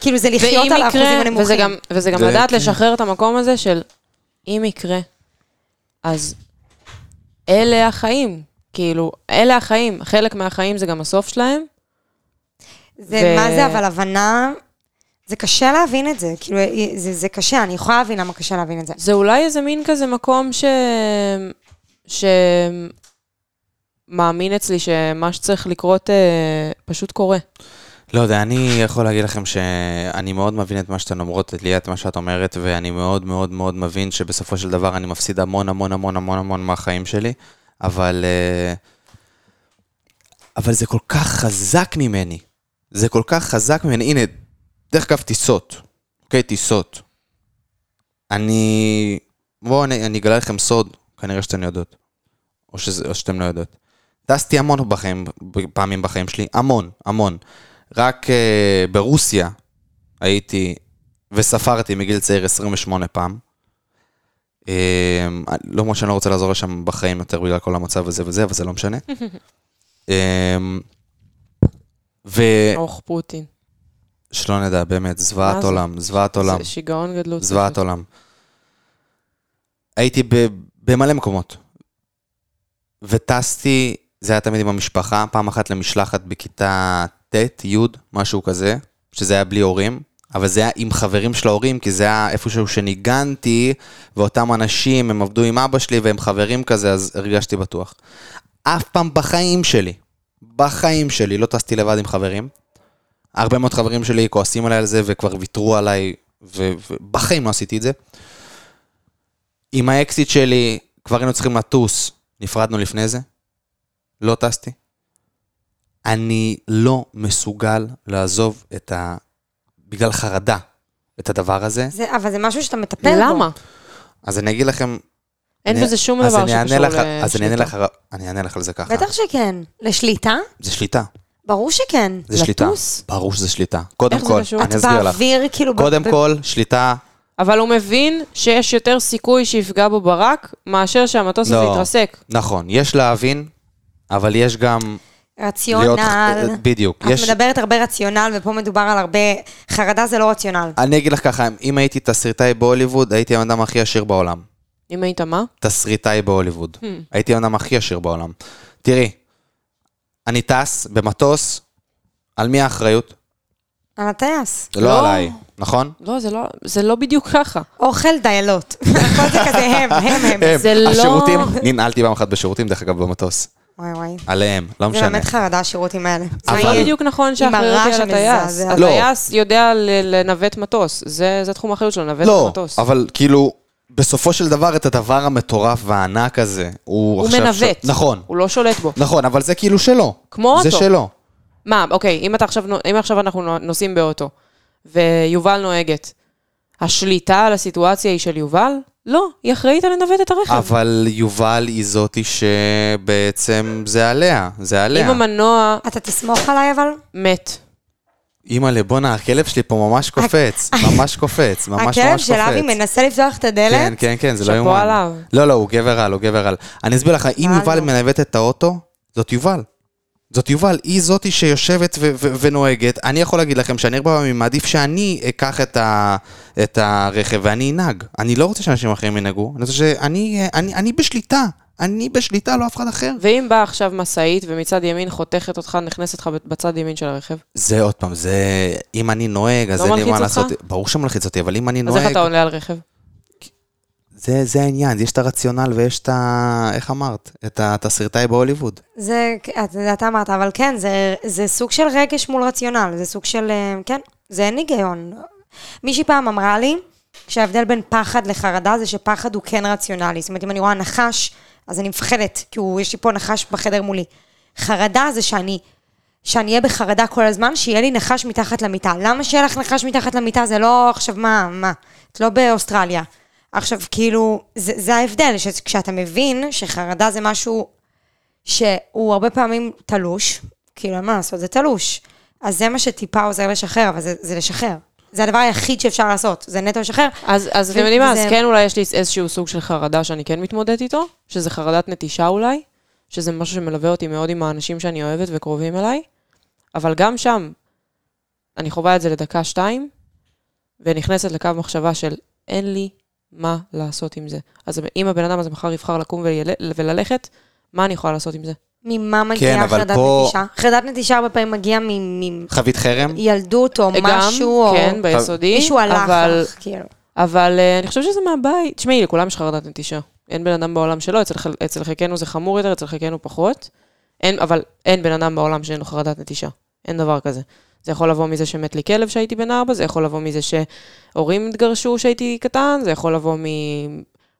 כאילו, זה לחיות על האחוזים הנמוכים. וזה גם, וזה גם זה לדעת כן. לשחרר את המקום הזה של אם יקרה, אז אלה החיים. כאילו, אלה החיים. חלק מהחיים זה גם הסוף שלהם. זה, ו- מה זה, אבל הבנה, זה קשה להבין את זה, כאילו, זה, זה קשה, אני יכולה להבין למה קשה להבין את זה. זה אולי איזה מין כזה מקום ש... ש... מאמין אצלי שמה שצריך לקרות אה, פשוט קורה. לא יודע, אני יכול להגיד לכם שאני מאוד מבין את מה שאתן אומרות, את ליאת, מה שאת אומרת, ואני מאוד מאוד מאוד מבין שבסופו של דבר אני מפסיד המון המון המון המון המון מהחיים שלי, אבל... אה, אבל זה כל כך חזק ממני. זה כל כך חזק ממני. הנה, דרך אגב, טיסות. אוקיי, טיסות. אני... בואו אני, אני אגלה לכם סוד, כנראה שאתן יודעות. או, שזה, או שאתן לא יודעות. טסתי המון בחיים, פעמים בחיים שלי, המון, המון. רק uh, ברוסיה הייתי, וספרתי מגיל צעיר 28 פעם. Uh, לא אומר שאני לא רוצה לעזור לשם בחיים יותר בגלל כל המצב הזה וזה, אבל זה לא משנה. uh, ושלא אוח פוטין. נדע, באמת, זוועת? עולם, זוועת עולם, זה שיגעון גדלות. זוועת עולם. הייתי ב- במלא מקומות. וטסתי, זה היה תמיד עם המשפחה, פעם אחת למשלחת בכיתה ט', י', משהו כזה, שזה היה בלי הורים, אבל זה היה עם חברים של ההורים, כי זה היה איפשהו שניגנתי, ואותם אנשים, הם עבדו עם אבא שלי והם חברים כזה, אז הרגשתי בטוח. אף פעם בחיים שלי, בחיים שלי, לא טסתי לבד עם חברים. הרבה מאוד חברים שלי כועסים עליי על זה וכבר ויתרו עליי, ובחיים לא עשיתי את זה. עם האקסיט שלי, כבר היינו צריכים לטוס, נפרדנו לפני זה, לא טסתי. אני לא מסוגל לעזוב את ה... בגלל חרדה, את הדבר הזה. זה, אבל זה משהו שאתה מטפל בו. למה? אז אני אגיד לכם... אין אני- בזה שום דבר שקשור לך- אז אני אענה לשליטה. לך, אני אענה לך על זה ככה. בטח שכן. לשליטה? זה שליטה, ברור שכן. זה שליטה. לטוס? ברור שזה שליטה. קודם איך כל? אני אסביר לך. באוויר, כאילו... קודם ב- כל, שליטה אבל הוא מבין שיש יותר סיכוי שיפגע בו ברק, מאשר שהמטוס הזה לא. יתרסק. נכון, יש להבין, אבל יש גם... להיות- רציונל. בדיוק. את יש, מדברת הרבה רציונל, ופה מדובר על הרבה... חרדה זה לא רציונל. אני אגיד לך ככה, אם הייתי תסריטאי בהוליווד, הייתי האדם הכי עשיר בעולם. אם היית מה? תסריטאי בהוליווד. Hmm. הייתי האדם הכי עשיר בעולם. תראי, אני טס במטוס, על מי האחריות? על הטייס. זה לא לא. עליי, נכון? לא, זה לא, זה לא בדיוק ככה. אוכל דיילות. הכל זה כזה הם, הם, הם. הם, זה לא- השירותים, ננעלתי פעם אחת בשירותים, דרך אגב, במטוס. וואי וואי. עליהם, לא זה משנה. באמת חרדה, השירותים האלה. זה אבל- לא בדיוק נכון שהאחריות היא על הטייס. לא. הטייס יודע ל- לנווט מטוס, זה זה תחום האחריות שלו, לנווט לא, מטוס. אבל כאילו, בסופו של דבר, את הדבר המטורף והענק הזה, הוא, הוא עכשיו... מנווט. ש... נכון, הוא לא שולט בו. נכון, אבל זה כאילו שלו. כמו זה אוטו. שלו. מה, אוקיי, אם, אתה עכשיו, אם עכשיו אנחנו נוסעים באוטו, ויובל נוהגת, השליטה על הסיטואציה היא של יובל? לא, היא אחראית על לנווט את הרכב. אבל יובל היא זאתי שבעצם זה עליה, זה עליה. אם המנוע אתה תסמוך עליי אבל? מת, אימא'לה, בואנה, הכלב שלי פה ממש קופץ, ממש קופץ, ממש ממש קופץ. הכלב של אבי מנסה לפתוח את הדלת. כן, כן, כן, זה לא שאפו יאומן. עליו. לא, לא, הוא גבר על, הוא גבר על. אני אסביר לך, אם הלו. יובל מנווט את האוטו, זאת יובל. זאת יובל, היא זאתי שיושבת ו- ו- ונוהגת. אני יכול להגיד לכם שאני הרבה פעמים מעדיף שאני אקח את, ה- את הרכב ואני אנהג. אני לא רוצה שאנשים אחרים ינהגו, אני רוצה שאני אני, אני בשליטה. אני בשליטה, לא אף אחד אחר. ואם באה עכשיו משאית ומצד ימין חותכת אותך, נכנסת לך בצד ימין של הרכב, זה עוד פעם, זה... אם אני נוהג, אז לא אין לי מה מלחיץ אותך? לעשות. ברור שמלחיץ אותי, אבל אם אני אז איך נוהג... אתה עולה על רכב? זה, זה העניין, יש את הרציונל ויש את ה... איך אמרת? את התסריטאי בהוליווד. זה, אתה, אתה אמרת, אבל כן, זה, זה סוג של רגש מול רציונל, זה סוג של, אה, כן, זה אין היגיון. מישהי פעם אמרה לי, שההבדל בין פחד לחרדה זה שפחד הוא כן רציונלי. זאת אומרת, אם אני רואה נחש, אז אני מפחדת, כי הוא, יש לי פה נחש בחדר מולי. חרדה זה שאני, שאני אהיה בחרדה כל הזמן, שיהיה לי נחש מתחת למיטה. למה שיהיה לך נחש מתחת למיטה? זה לא עכשיו מה, מה? את לא באוסטרליה. עכשיו, כאילו, זה, זה ההבדל, שכשאתה מבין שחרדה זה משהו שהוא הרבה פעמים תלוש, כאילו, מה לעשות, זה תלוש. אז זה מה שטיפה עוזר לשחרר, אבל זה, זה לשחרר. זה הדבר היחיד שאפשר לעשות, זה נטו לשחרר. אז, אז אתם יודעים מה, אז כן אולי יש לי איזשהו סוג של חרדה שאני כן מתמודדת איתו, שזה חרדת נטישה אולי, שזה משהו שמלווה אותי מאוד עם האנשים שאני אוהבת וקרובים אליי, אבל גם שם, אני חווה את זה לדקה שתיים, ונכנסת לקו מחשבה של אין לי מה לעשות עם זה. אז אם הבן אדם הזה מחר יבחר לקום ול- וללכת, מה אני יכולה לעשות עם זה? ממה מגיעה כן, חרדת פה- נטישה? חרדת נטישה הרבה פעמים מגיעה חבית חרם? מילדות או משהו, גם, או כן, ביסודי, מישהו הלך אבל, לך, כאילו. אבל uh, אני חושבת שזה מהבית. תשמעי, לכולם יש חרדת נטישה. אין בן אדם בעולם שלא, אצל, אצל חלקנו זה חמור יותר, אצל חלקנו פחות. אין, אבל אין בן אדם בעולם שאין לו חרדת נטישה. אין דבר כזה. זה יכול לבוא מזה שמת לי כלב שהייתי בן ארבע, זה יכול לבוא מזה שהורים התגרשו שהייתי קטן, זה יכול לבוא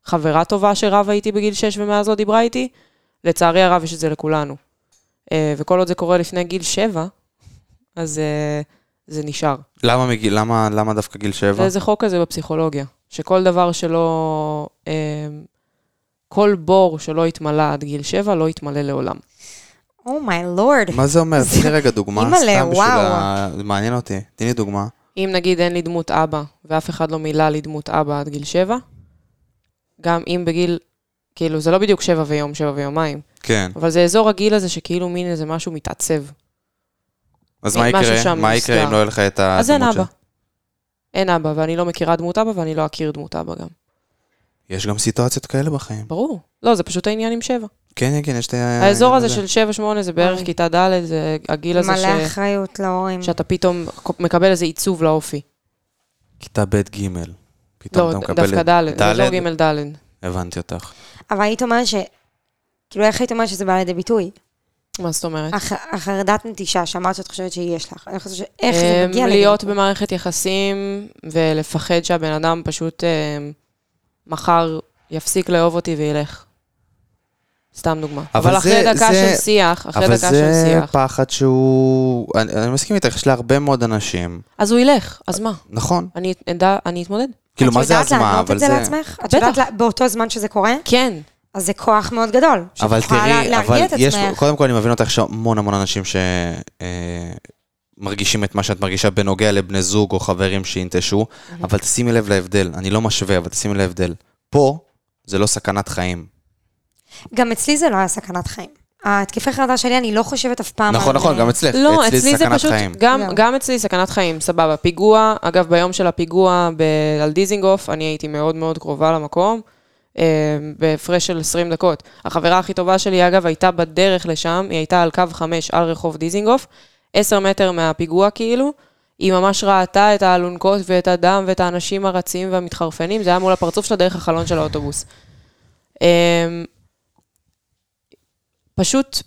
מחברה טובה שרבה איתי בגיל שש ומאז לא דיברה איתי. לצערי הרב יש את זה לכולנו. אה, וכל עוד זה קורה לפני גיל שבע, אז אה, זה נשאר. למה, מגיל, למה, למה דווקא גיל שבע? זה איזה חוק כזה בפסיכולוגיה, שכל דבר שלא... אה, כל בור שלא יתמלא עד גיל שבע, לא יתמלא לעולם. אומייי לורד. מה זה אומר? תני רגע דוגמה, סתם בשביל וואו. ה... זה מעניין אותי. תני דוגמה. אם נגיד אין לי דמות אבא, ואף אחד לא מילא לי דמות אבא עד גיל שבע, גם אם בגיל, כאילו, זה לא בדיוק שבע ויום, שבע ויומיים, כן. אבל זה אזור הגיל הזה שכאילו מין איזה משהו מתעצב. אז מה יקרה? מה יקרה אם. לא יהיה לך את הדמות אז אין אבא. אין אבא, ואני לא מכירה דמות אבא, ואני לא אכיר דמות אבא גם. יש גם סיטואציות כאלה בחיים. ברור. לא, זה פשוט העניין עם שבע. כן, כן, יש את ה... האזור הזה זה. של שבע, שמונה, זה בערך. כיתה ד', זה הגיל הזה ש... מלא אחריות להורים. שאתה פתאום מקבל איזה עיצוב לאופי. כיתה ב' ג'. פתאום לא, אתה מקבל... דווקא ד', זה לא? ג' ד'. הבנתי אותך. אבל היית אומרת ש... כאילו, איך היית אומרת שזה בא לידי ביטוי? מה זאת אומרת? הח- החרדת נטישה, שאמרת שאת חושבת שיש לך. אני חושבת שאיך זה אמ, מגיע לידי להיות? במערכת יחסים ולפחד שהבן אדם פשוט אמ, מחר יפסיק לאהוב אותי וילך. סתם דוגמה. אבל אבל אחרי זה- דקה זה- של שיח, אחרי אבל דקה של זה שיח, פחד שהוא... אני, אני מסכים איתך, יש להרבה מאוד אנשים. אז הוא ילך, אז מה? נכון. אני אדע, אני אתמודד? כאילו, מה זה אז את יודעת מה? לענות אבל את זה זה... לעצמך? את. יודעת באותו זמן שזה קורה? כן. אז זה כוח מאוד גדול. אבל תראי, לה- אבל יש... עצמך. קודם כל, אני מבין אותך שהמון המון אנשים ש... אה, מרגישים את מה שאת מרגישה בנוגע לבני זוג או חברים שינטשו, אבל תשימי לב להבדל, אני לא משווה, אבל תשימי לב להבדל. פה זה לא סכנת חיים. גם אצלי זה לא היה סכנת חיים. התקפי חרדה שלי, אני לא חושבת אף פעם נכון, על, נכון, גם אצלך. לא, אצלי זה סכנת פשוט, חיים. גם, זהו. גם אצלי סכנת חיים, סבבה. פיגוע, אגב, ביום של הפיגוע ב- על דיזינגוף, אני הייתי מאוד מאוד קרובה למקום, אה, בהפרש של 20 דקות. החברה הכי טובה שלי, אגב, הייתה בדרך לשם, היא הייתה על קו 5 על רחוב דיזינגוף, 10 מטר מהפיגוע כאילו, היא ממש ראתה את האלונקות ואת הדם ואת האנשים הרצים והמתחרפנים, זה היה מול הפרצוף שלה דרך החלון של האוטובוס. פשוט,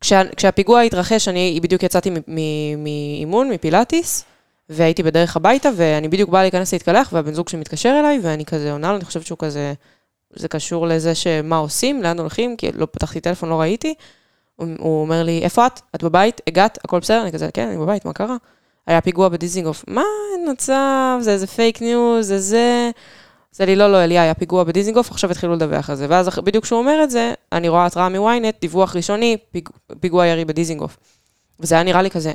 כשה, כשהפיגוע התרחש, אני בדיוק יצאתי מאימון, מפילאטיס, והייתי בדרך הביתה, ואני בדיוק באה להיכנס להתקלח, והבן זוג שמתקשר אליי, ואני כזה עונה לו, אני חושבת שהוא כזה, זה קשור לזה שמה עושים, לאן הולכים, כי לא פתחתי טלפון, לא ראיתי. הוא, הוא אומר לי, איפה את? את בבית? הגעת? הכל בסדר? אני כזה, כן, אני בבית, מה קרה? היה פיגוע בדיזינגוף. מה, אין מצב, זה איזה fake news, זה זה. זה לי, לא, לא, אליה, היה פיגוע בדיזינגוף, עכשיו התחילו לדווח על זה. ואז בדיוק כשהוא אומר את זה, אני רואה התראה מוויינט, דיווח ראשוני, פיג, פיגוע ירי בדיזינגוף. וזה היה נראה לי כזה,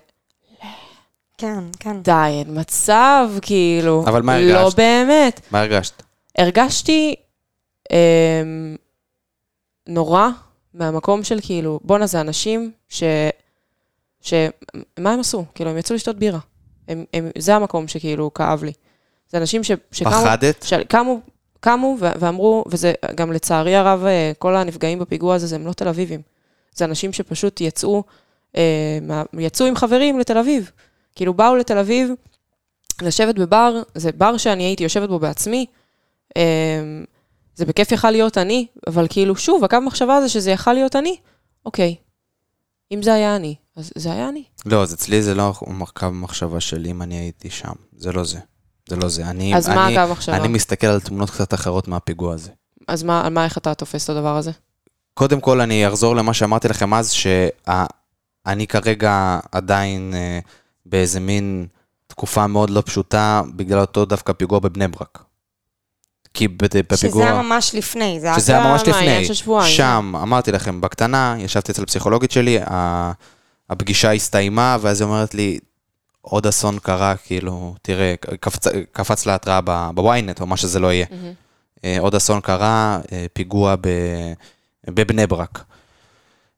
כן, כן. די, אין מצב, כאילו. אבל מה לא הרגשת? באמת. מה הרגשת? הרגשתי אמ, נורא מהמקום של כאילו, בואנה, זה אנשים ש... ש... מה הם עשו? כאילו, הם יצאו לשתות בירה. הם, הם, זה המקום שכאילו כאב לי. זה אנשים ש... שקמו... פחדת? שקמו, קמו ו- ואמרו, וזה גם לצערי הרב, אה, כל הנפגעים בפיגוע הזה, זה הם לא תל אביבים. זה אנשים שפשוט יצאו, אה, יצאו עם חברים לתל אביב. כאילו, באו לתל אביב לשבת בבר, זה בר שאני הייתי יושבת בו בעצמי. אה, זה בכיף יכל להיות אני, אבל כאילו, שוב, הקו מחשבה הזה שזה יכל להיות אני, אוקיי. אם זה היה אני, אז זה היה אני. לא, אז אצלי זה לא קו מחשבה שלי אם אני הייתי שם. זה לא זה. זה לא זה. אני, אז מה אני, הקו מחשבה? אני מסתכל על תמונות קצת אחרות מהפיגוע הזה. אז מה, על מה, איך אתה תופס את הדבר הזה? קודם כל, אני אחזור למה שאמרתי לכם אז, שאני כרגע עדיין אה, באיזה מין תקופה מאוד לא פשוטה, בגלל אותו דווקא פיגוע בבני ברק. כי ב- בפיגוע... שזה היה ממש לפני, זה היה... שזה היה ממש מה, העניין לפני. של שבועיים, שם, אמרתי לכם, בקטנה, ישבתי אצל הפסיכולוגית שלי, הפגישה הסתיימה, ואז היא אומרת לי, עוד אסון קרה, כאילו, תראה, קפצ, קפץ לה התראה ב- בוויינט, או מה שזה לא יהיה. אה, עוד אסון קרה, אה, פיגוע ב, בבני ברק.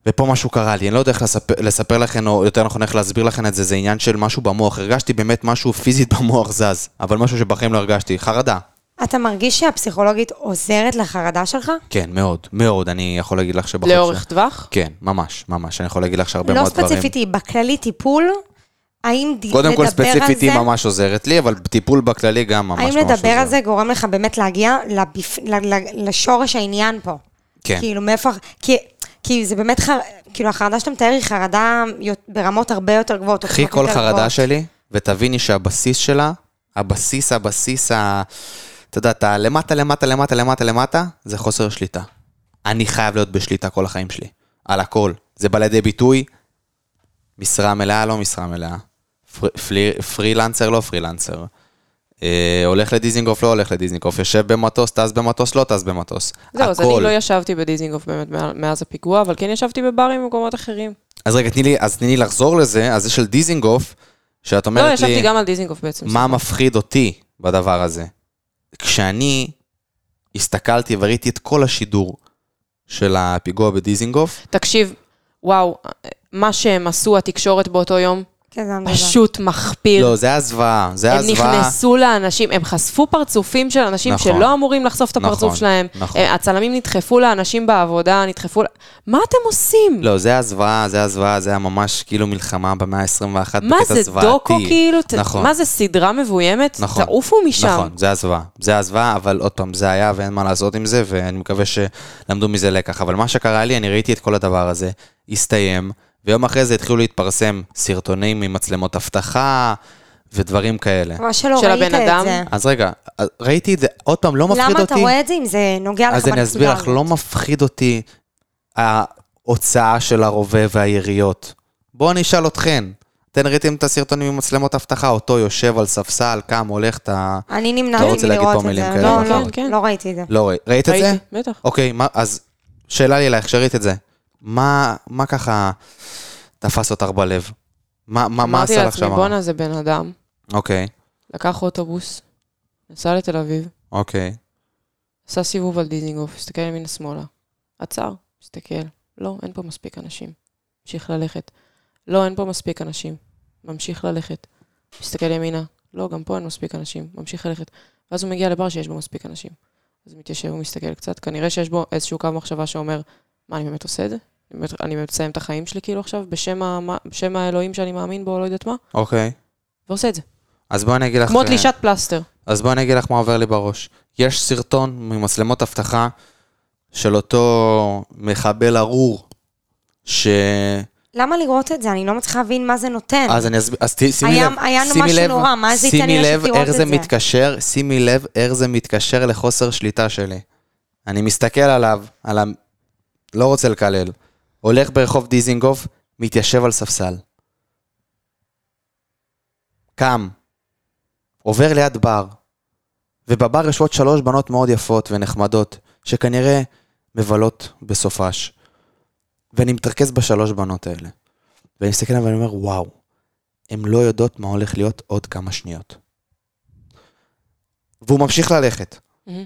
ופה משהו קרה לי, אני לא יודע איך לספר, לספר לכם, או יותר נכון איך להסביר לכם את זה, זה עניין של משהו במוח. הרגשתי באמת משהו פיזית במוח זז, אבל משהו שבחיים לא הרגשתי, חרדה. אתה מרגיש שהפסיכולוגית עוזרת לחרדה שלך? כן, מאוד, מאוד, אני יכול להגיד לך שבחודש... לאורך טווח? כן, ממש, ממש, אני יכול להגיד לך שהרבה לא מאוד דברים. ספציפית היא, בכללי טיפול, האם ד- קודם כל, לדבר על ספציפית היא זה, ממש עוזרת לי, אבל טיפול בכללי גם ממש ממש האם עוזר. לדבר על זה גורם לך באמת להגיע לבפ... ל- ל- לשורש העניין פה? כן. כאילו, מאיפה... כי, כי זה באמת, חר... כאילו, החרדה שאתה מתאר היא חרדה ברמות הרבה יותר גבוהות. קחי כל חרדה גבוהות. שלי, ותביני שהבסיס שלה, הבסיס, הבסיס, ה... אתה יודע, אתה למטה, למטה, למטה, למטה, למטה, זה חוסר שליטה. אני חייב להיות בשליטה כל החיים שלי. על הכל. זה בא לידי ביטוי, משרה מלאה, לא משרה מלאה. פר, פלי, פרילנסר, לא פרילנסר. אה, הולך לדיזינגוף, לא הולך לדיזינגוף. יושב במטוס, טס במטוס, לא טס במטוס. זהו, אז אני הכל. לא ישבתי בדיזינגוף באמת מא- מאז הפיגוע, אבל כן ישבתי בברים במקומות אחרים. אז רגע, תני לי, אז תני לי לחזור לזה, אז זה של דיזינגוף, שאת אומרת לא, לי... ישבתי גם על דיזינגוף בעצם. מה סליחה. מפחיד אותי בדבר הזה? כשאני הסתכלתי וראיתי את כל השידור של הפיגוע בדיזינגוף, תקשיב, וואו, מה שהם עשו, התקשורת באותו יום. פשוט מחפיר. לא, זה היה זוועה, זה היה הם זוועה. נכנסו לאנשים, הם חשפו פרצופים של אנשים נכון. שלא אמורים לחשוף את נכון, הפרצוף שלהם. נכון. אה, הצלמים נדחפו לאנשים בעבודה, נדחפו... מה אתם עושים? לא, זה היה זוועה, זה היה זוועה, זה היה ממש כאילו מלחמה במאה ה-21 בקטע מה זוועתי. זה, דוקו כאילו? נכון. מה זה, סדרה מבוימת? נכון. תעופו משם. נכון, זה הזוועה. זה הזוועה, אבל עוד פעם, זה היה ואין מה לעשות עם זה, ואני מקווה שלמדו מזה לקח. אבל מה שקרה לי, אני ראיתי את כל הדבר הזה, הסתיים, ויום אחרי זה התחילו להתפרסם סרטונים ממצלמות אבטחה ודברים כאלה. מה שלא של ראית את אדם? זה. אז רגע, ראיתי את זה, עוד פעם, לא מפחיד אותי. למה אתה רואה את זה אם זה נוגע לך אז אני אסביר לך, לא מפחיד אותי ההוצאה של הרובה והיריות. בואו אני אשאל אתכן. אתן ראיתם את הסרטונים ממצלמות אבטחה, אותו יושב על ספסל, קם, הולך, אתה... אני לא נמנעתי רוצה להגיד פה את מילים זה. כאלה, לא, לא, כן. לא ראיתי את זה. לא ראי- ראית את זה? בטח. אוקיי, אז שאלה לי אלייך, שראית את זה. מה, מה ככה תפס אותך בלב? מה, מה, מה אמרתי עשה לך שם? לעצמי, בואנה, זה בן אדם, אוקיי, לקח אוטובוס, נסע לתל אביב, אוקיי. עשה סיבוב על דיזינגוף, הסתכל ימינה שמאלה, עצר, הסתכל, לא, אין פה מספיק אנשים, המשיך ללכת. לא, אין פה מספיק אנשים, ממשיך ללכת. מסתכל ימינה, לא, גם פה אין מספיק אנשים, ממשיך ללכת. ואז הוא מגיע לבר שיש בו מספיק אנשים. אז מתיישב, הוא מסתכל קצת, כנראה שיש בו איזשהו קו מחשבה שאומר, מה, אני באמת עושה את זה? אני באמת, מסיים את החיים שלי כאילו עכשיו, בשם, ה, מה- בשם האלוהים שאני מאמין בו, לא יודעת מה, אוקיי. ועושה את זה. אז בואי אני אגיד לך... כמו אה, תלישת פלסטר. אז בואי אני אגיד לך מה עובר לי בראש. יש סרטון ממצלמות אבטחה של אותו מחבל ארור, למה לראות את זה? אני לא מצליחה להבין מה זה נותן. אז אני אסביר, אז שימי היה- לב, היה שימי משהו לב, נורא, מה זה ייתן לי שימי רשת לב לראות איך את זה זה? מתקשר, שימי לב איך זה מתקשר לחוסר שליטה שלי. אני מסתכל עליו, על ה... לא רוצה לקלל. הולך ברחוב דיזינגוף, מתיישב על ספסל. קם, עובר ליד בר, ובבר יושבות שלוש בנות מאוד יפות ונחמדות, שכנראה מבלות בסופש. ואני מתרכז בשלוש בנות האלה. ואני מסתכל עליהם ואני אומר, וואו, הן לא יודעות מה הולך להיות עוד כמה שניות. והוא ממשיך ללכת. מהמם.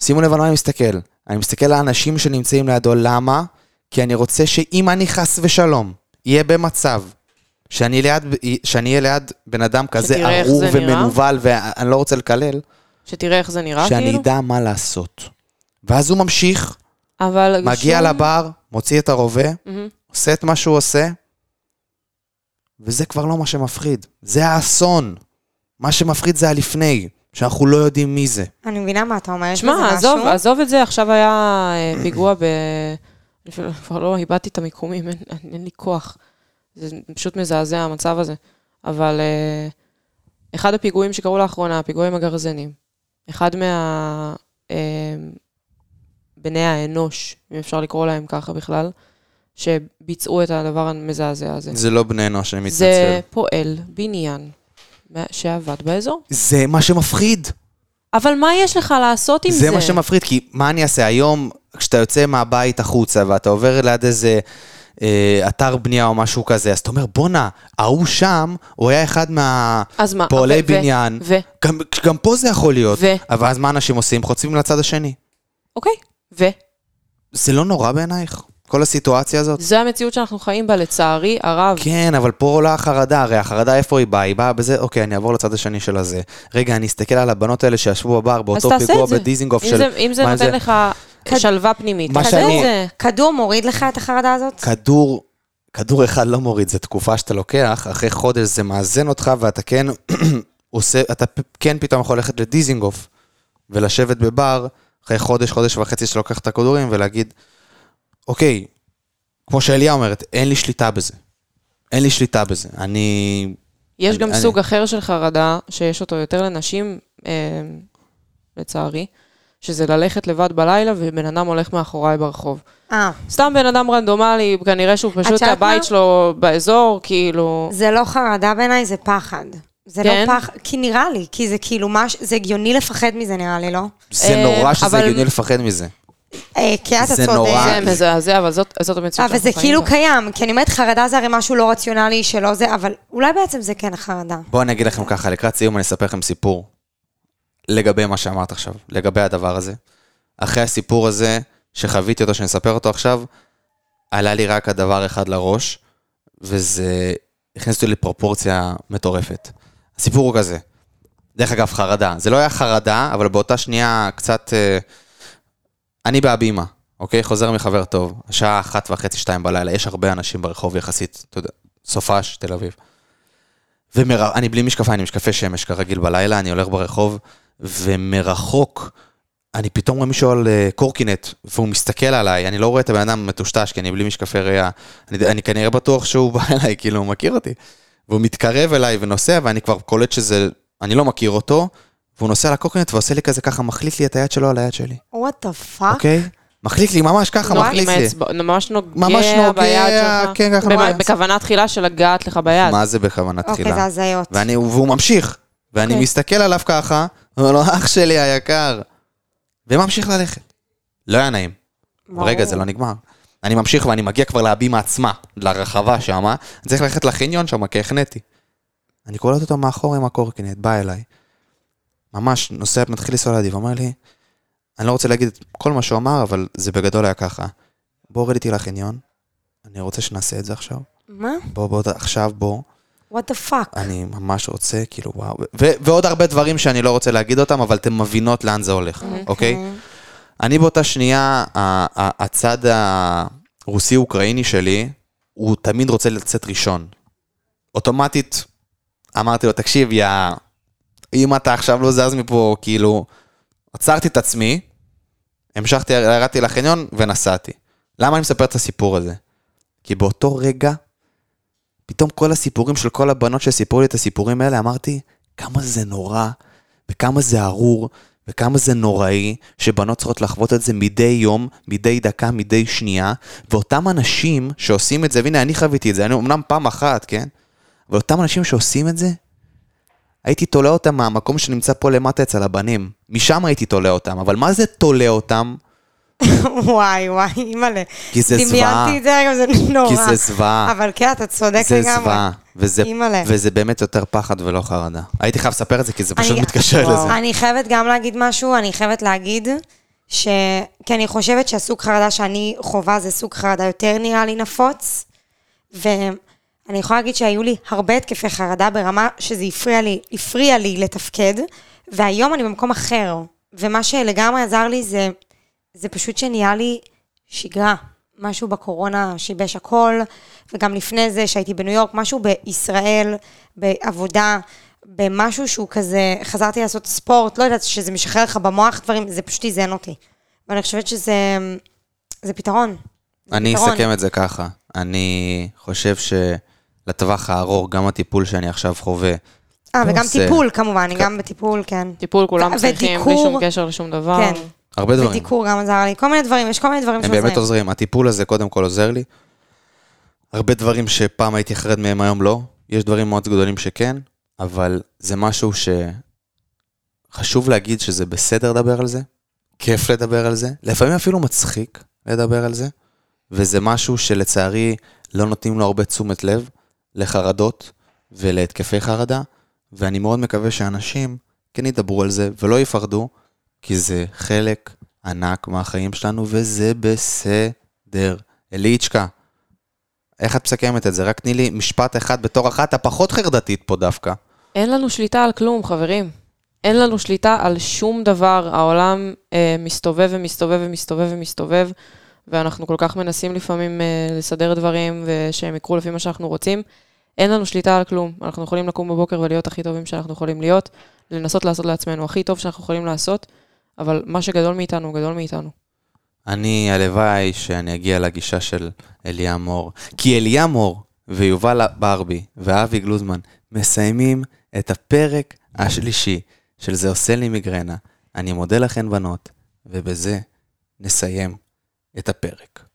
שימו לב על מה אני מסתכל. אני מסתכל על האנשים שנמצאים לידו, למה? כי אני רוצה שאם אני חס ושלום אהיה במצב שאני, ליד, שאני אהיה ליד בן אדם כזה ארור. ומנוול, ואני לא רוצה לקלל, שתראה איך זה נראה, שאני כאילו. אדע מה לעשות. ואז הוא ממשיך, אבל... מגיע שום- לבר, מוציא את הרובה, מהמם. עושה את מה שהוא עושה, וזה כבר לא מה שמפחיד. זה האסון. מה שמפחיד זה הלפני, שאנחנו לא יודעים מי זה. אני מבינה מה אתה אומר, יש בזה שמע, משהו. עזוב, עזוב את זה, עכשיו היה אה, פיגוע ב... אני אפילו כבר לא איבדתי את המיקומים, אין, אין, אין לי כוח. זה פשוט מזעזע המצב הזה. אבל אה, אחד הפיגועים שקרו לאחרונה, הפיגועים הגרזנים, אחד מה... אה, בני האנוש, אם אפשר לקרוא להם ככה בכלל, שביצעו את הדבר המזעזע הזה. זה לא בני אנוש, אני מתנצל. זה פועל בניין שעבד באזור. זה מה שמפחיד. אבל מה יש לך לעשות עם זה? זה מה שמפחיד, כי מה אני אעשה היום, כשאתה יוצא מהבית החוצה ואתה עובר ליד איזה אה, אתר בנייה או משהו כזה, אז אתה אומר, בואנה, ההוא שם, הוא היה אחד? מהפועלי בניין. ו... גם, גם פה זה יכול להיות. ו- אבל אז מה אנשים עושים? חוצבים לצד השני. אוקיי. ו... זה לא נורא בעינייך? כל הסיטואציה הזאת? זו המציאות שאנחנו חיים בה, לצערי הרב. כן, אבל פה עולה החרדה, הרי החרדה איפה היא באה? היא באה בזה, אוקיי, אני אעבור לצד השני של הזה. רגע, אני אסתכל על הבנות האלה שישבו בבר באותו פיגוע זה. בדיזינגוף אם של... זה- אם זה נותן לך שלווה פנימית, מה שאני- זה. כדור מוריד לך את החרדה הזאת? כדור, כדור אחד לא מוריד, זו תקופה שאתה לוקח, אחרי חודש זה מאזן אותך ואתה כן עושה, אתה כן פתאום יכול ללכת לדיזינגוף ולשבת בבר, אחרי חודש, חודש וחצי שאתה לוקח את הכדורים ולהגיד, אוקיי, כמו שאליה אומרת, אין לי שליטה בזה. אין לי שליטה בזה. אני... יש אני- גם אני- סוג אחר של חרדה, שיש אותו יותר לנשים, אה, לצערי, שזה ללכת לבד בלילה ובן אדם הולך מאחוריי ברחוב. אה, סתם בן אדם רנדומלי, כנראה שהוא פשוט הבית מה? שלו באזור, כאילו... זה לא חרדה בעיניי, זה פחד. זה כן? לא פחד, כי נראה לי, כי זה כאילו מש... זה הגיוני לפחד מזה נראה לי, לא? זה אה, נורא שזה אבל- הגיוני לפחד מזה. אה, כי אתה זה צודק. נורא. זה מזעזע, אבל זאת זאת המציאות אבל זה כאילו. קיים, כי אני אומרת, חרדה זה הרי משהו לא רציונלי שלא זה, אבל אולי בעצם זה כן חרדה. בואו אני אגיד לכם ככה, לקראת סיום אני אספר לכם סיפור לגבי מה שאמרת עכשיו, לגבי הדבר הזה. אחרי הסיפור הזה, שחוויתי אותו, שאני אספר אותו עכשיו, עלה לי רק הדבר אחד לראש, וזה הכניס אותי לפרופורציה מטורפת. הסיפור הוא כזה, דרך אגב, חרדה. זה לא היה חרדה, אבל באותה שנייה קצת... אה, אני בהבימה, אוקיי? חוזר מחבר טוב, השעה אחת וחצי, שתיים בלילה, יש הרבה אנשים ברחוב יחסית, אתה יודע, סופש, תל אביב. ואני בלי משקפיים, אני משקפי שמש כרגיל בלילה, אני הולך ברחוב, ומרחוק, אני פתאום רואה מישהו על אה, קורקינט, והוא מסתכל עליי, אני לא רואה את הבן אדם מטושטש, כי אני בלי משקפי ראייה. אני, אני כנראה בטוח שהוא בא אליי, כאילו, הוא מכיר אותי. והוא מתקרב אליי ונוסע, ואני כבר קולט שזה, אני לא מכיר אותו, והוא נוסע על הקורקינט ועושה לי כזה ככה, מחליט לי את היד שלו על היד שלי, what the fuck? אוקיי? מחליט לי, ממש ככה, נורא מחליט לי. ממש נוגע, ממש נוגע, ביד שלך. כן, ככה. בכוונה תחילה של לגעת לך ביד. מה זה בכוונה אוקיי, תחילה? זה הזיות. ואני, והוא ממשיך, ואני אוקיי. מסתכל עליו ככה, אומר לו, אח שלי היקר, וממשיך ללכת. לא היה נעים. רגע, זה לא נגמר. אני ממשיך ואני מגיע כבר להבימה עצמה, לרחבה שמה, אני צריך ללכת לחניון שם, כי החניתי. אני קולט אותו מאחור עם הקורקינט, בא אליי. ממש נוסע, מתחיל לנסוע לידי, ואומר לי, אני לא רוצה להגיד את כל מה שהוא אמר, אבל זה בגדול היה ככה. בוא רד איתי לחניון, אני רוצה שנעשה את זה עכשיו. מה? בוא, בוא, עכשיו בוא. What the fuck? אני ממש רוצה, כאילו, וואו. ו- ועוד הרבה דברים שאני לא רוצה להגיד אותם, אבל אתן מבינות לאן זה הולך, אוקיי? אני באותה שנייה, הצד הרוסי-אוקראיני שלי, הוא תמיד רוצה לצאת ראשון. אוטומטית, אמרתי לו, תקשיב, יא... אם אתה עכשיו לא זז מפה, כאילו... עצרתי את עצמי, המשכתי, ירדתי לחניון ונסעתי. למה אני מספר את הסיפור הזה? כי באותו רגע, פתאום כל הסיפורים של כל הבנות שסיפרו לי את הסיפורים האלה, אמרתי, כמה זה נורא, וכמה זה ארור, וכמה זה נוראי, שבנות צריכות לחוות את זה מדי יום, מדי דקה, מדי שנייה, ואותם אנשים שעושים את זה, והנה, אני חוויתי את זה, אני אמנם פעם אחת, כן? אבל אותם אנשים שעושים את זה, הייתי תולה אותם מהמקום שנמצא פה למטה אצל הבנים. משם הייתי תולה אותם, אבל מה זה תולה אותם? וואי, וואי, אימא'לה. כי זה זוועה. דמיינתי את זה רגע, זה נורא. כי זה זוועה. אבל כן, אתה צודק זה לגמרי. זוועה, וזה. וזה באמת יותר פחד ולא חרדה. הייתי חייב לספר את זה, כי זה פשוט אני- מתקשר וואו. לזה. אני חייבת גם להגיד משהו, אני חייבת להגיד ש... כי אני חושבת שהסוג חרדה שאני חווה זה סוג חרדה יותר נראה לי נפוץ, ואני יכולה להגיד שהיו לי הרבה התקפי חרדה ברמה שזה הפריע לי, הפריע לי לתפקד, והיום אני במקום אחר, ומה שלגמרי עזר לי זה, זה פשוט שנהיה לי שגרה. משהו בקורונה שיבש הכל, וגם לפני זה שהייתי בניו יורק, משהו בישראל, בעבודה, במשהו שהוא כזה, חזרתי לעשות ספורט, לא יודעת, שזה משחרר לך במוח דברים, זה פשוט איזן אותי. ואני חושבת שזה זה פתרון. זה אני פתרון. אסכם את זה ככה. אני חושב שלטווח הארוך, גם הטיפול שאני עכשיו חווה, אה, וגם זה- טיפול כמובן, אני גם בטיפול, כן. טיפול כולם צריכים, בלי ודיקור. שום קשר לשום דבר. כן. הרבה דברים. ודיקור גם עזר לי, כל מיני דברים, יש כל מיני דברים הם שעוזרים. באמת עוזרים. הטיפול הזה קודם כל עוזר לי. הרבה דברים שפעם הייתי חרד מהם, היום לא. יש דברים מאוד גדולים שכן, אבל זה משהו שחשוב להגיד שזה בסדר לדבר על זה, כיף לדבר על זה, לפעמים אפילו מצחיק לדבר על זה, וזה משהו שלצערי לא נותנים לו הרבה תשומת לב לחרדות ולהתקפי חרדה, ואני מאוד מקווה שאנשים כן ידברו על זה ולא יפחדו, כי זה חלק ענק מהחיים שלנו, וזה בסדר. אליצ'קה, איך את מסכמת את זה? רק תני לי משפט אחד בתור אחת הפחות חרדתית פה דווקא. אין לנו שליטה על כלום, חברים. אין לנו שליטה על שום דבר. העולם אה, מסתובב ומסתובב ומסתובב ומסתובב, ואנחנו כל כך מנסים לפעמים אה, לסדר דברים ושהם יקרו לפי מה שאנחנו רוצים. אין לנו שליטה על כלום. אנחנו יכולים לקום בבוקר ולהיות הכי טובים שאנחנו יכולים להיות, לנסות לעשות לעצמנו הכי טוב שאנחנו יכולים לעשות, אבל מה שגדול מאיתנו הוא גדול מאיתנו. אני, הלוואי שאני אגיע לגישה של אליה מור. כי אליה מור ויובל ברבי ואבי גלוזמן מסיימים את הפרק השלישי של זה עושה לי מיגרנה. אני מודה לכן בנות, ובזה נסיים את הפרק.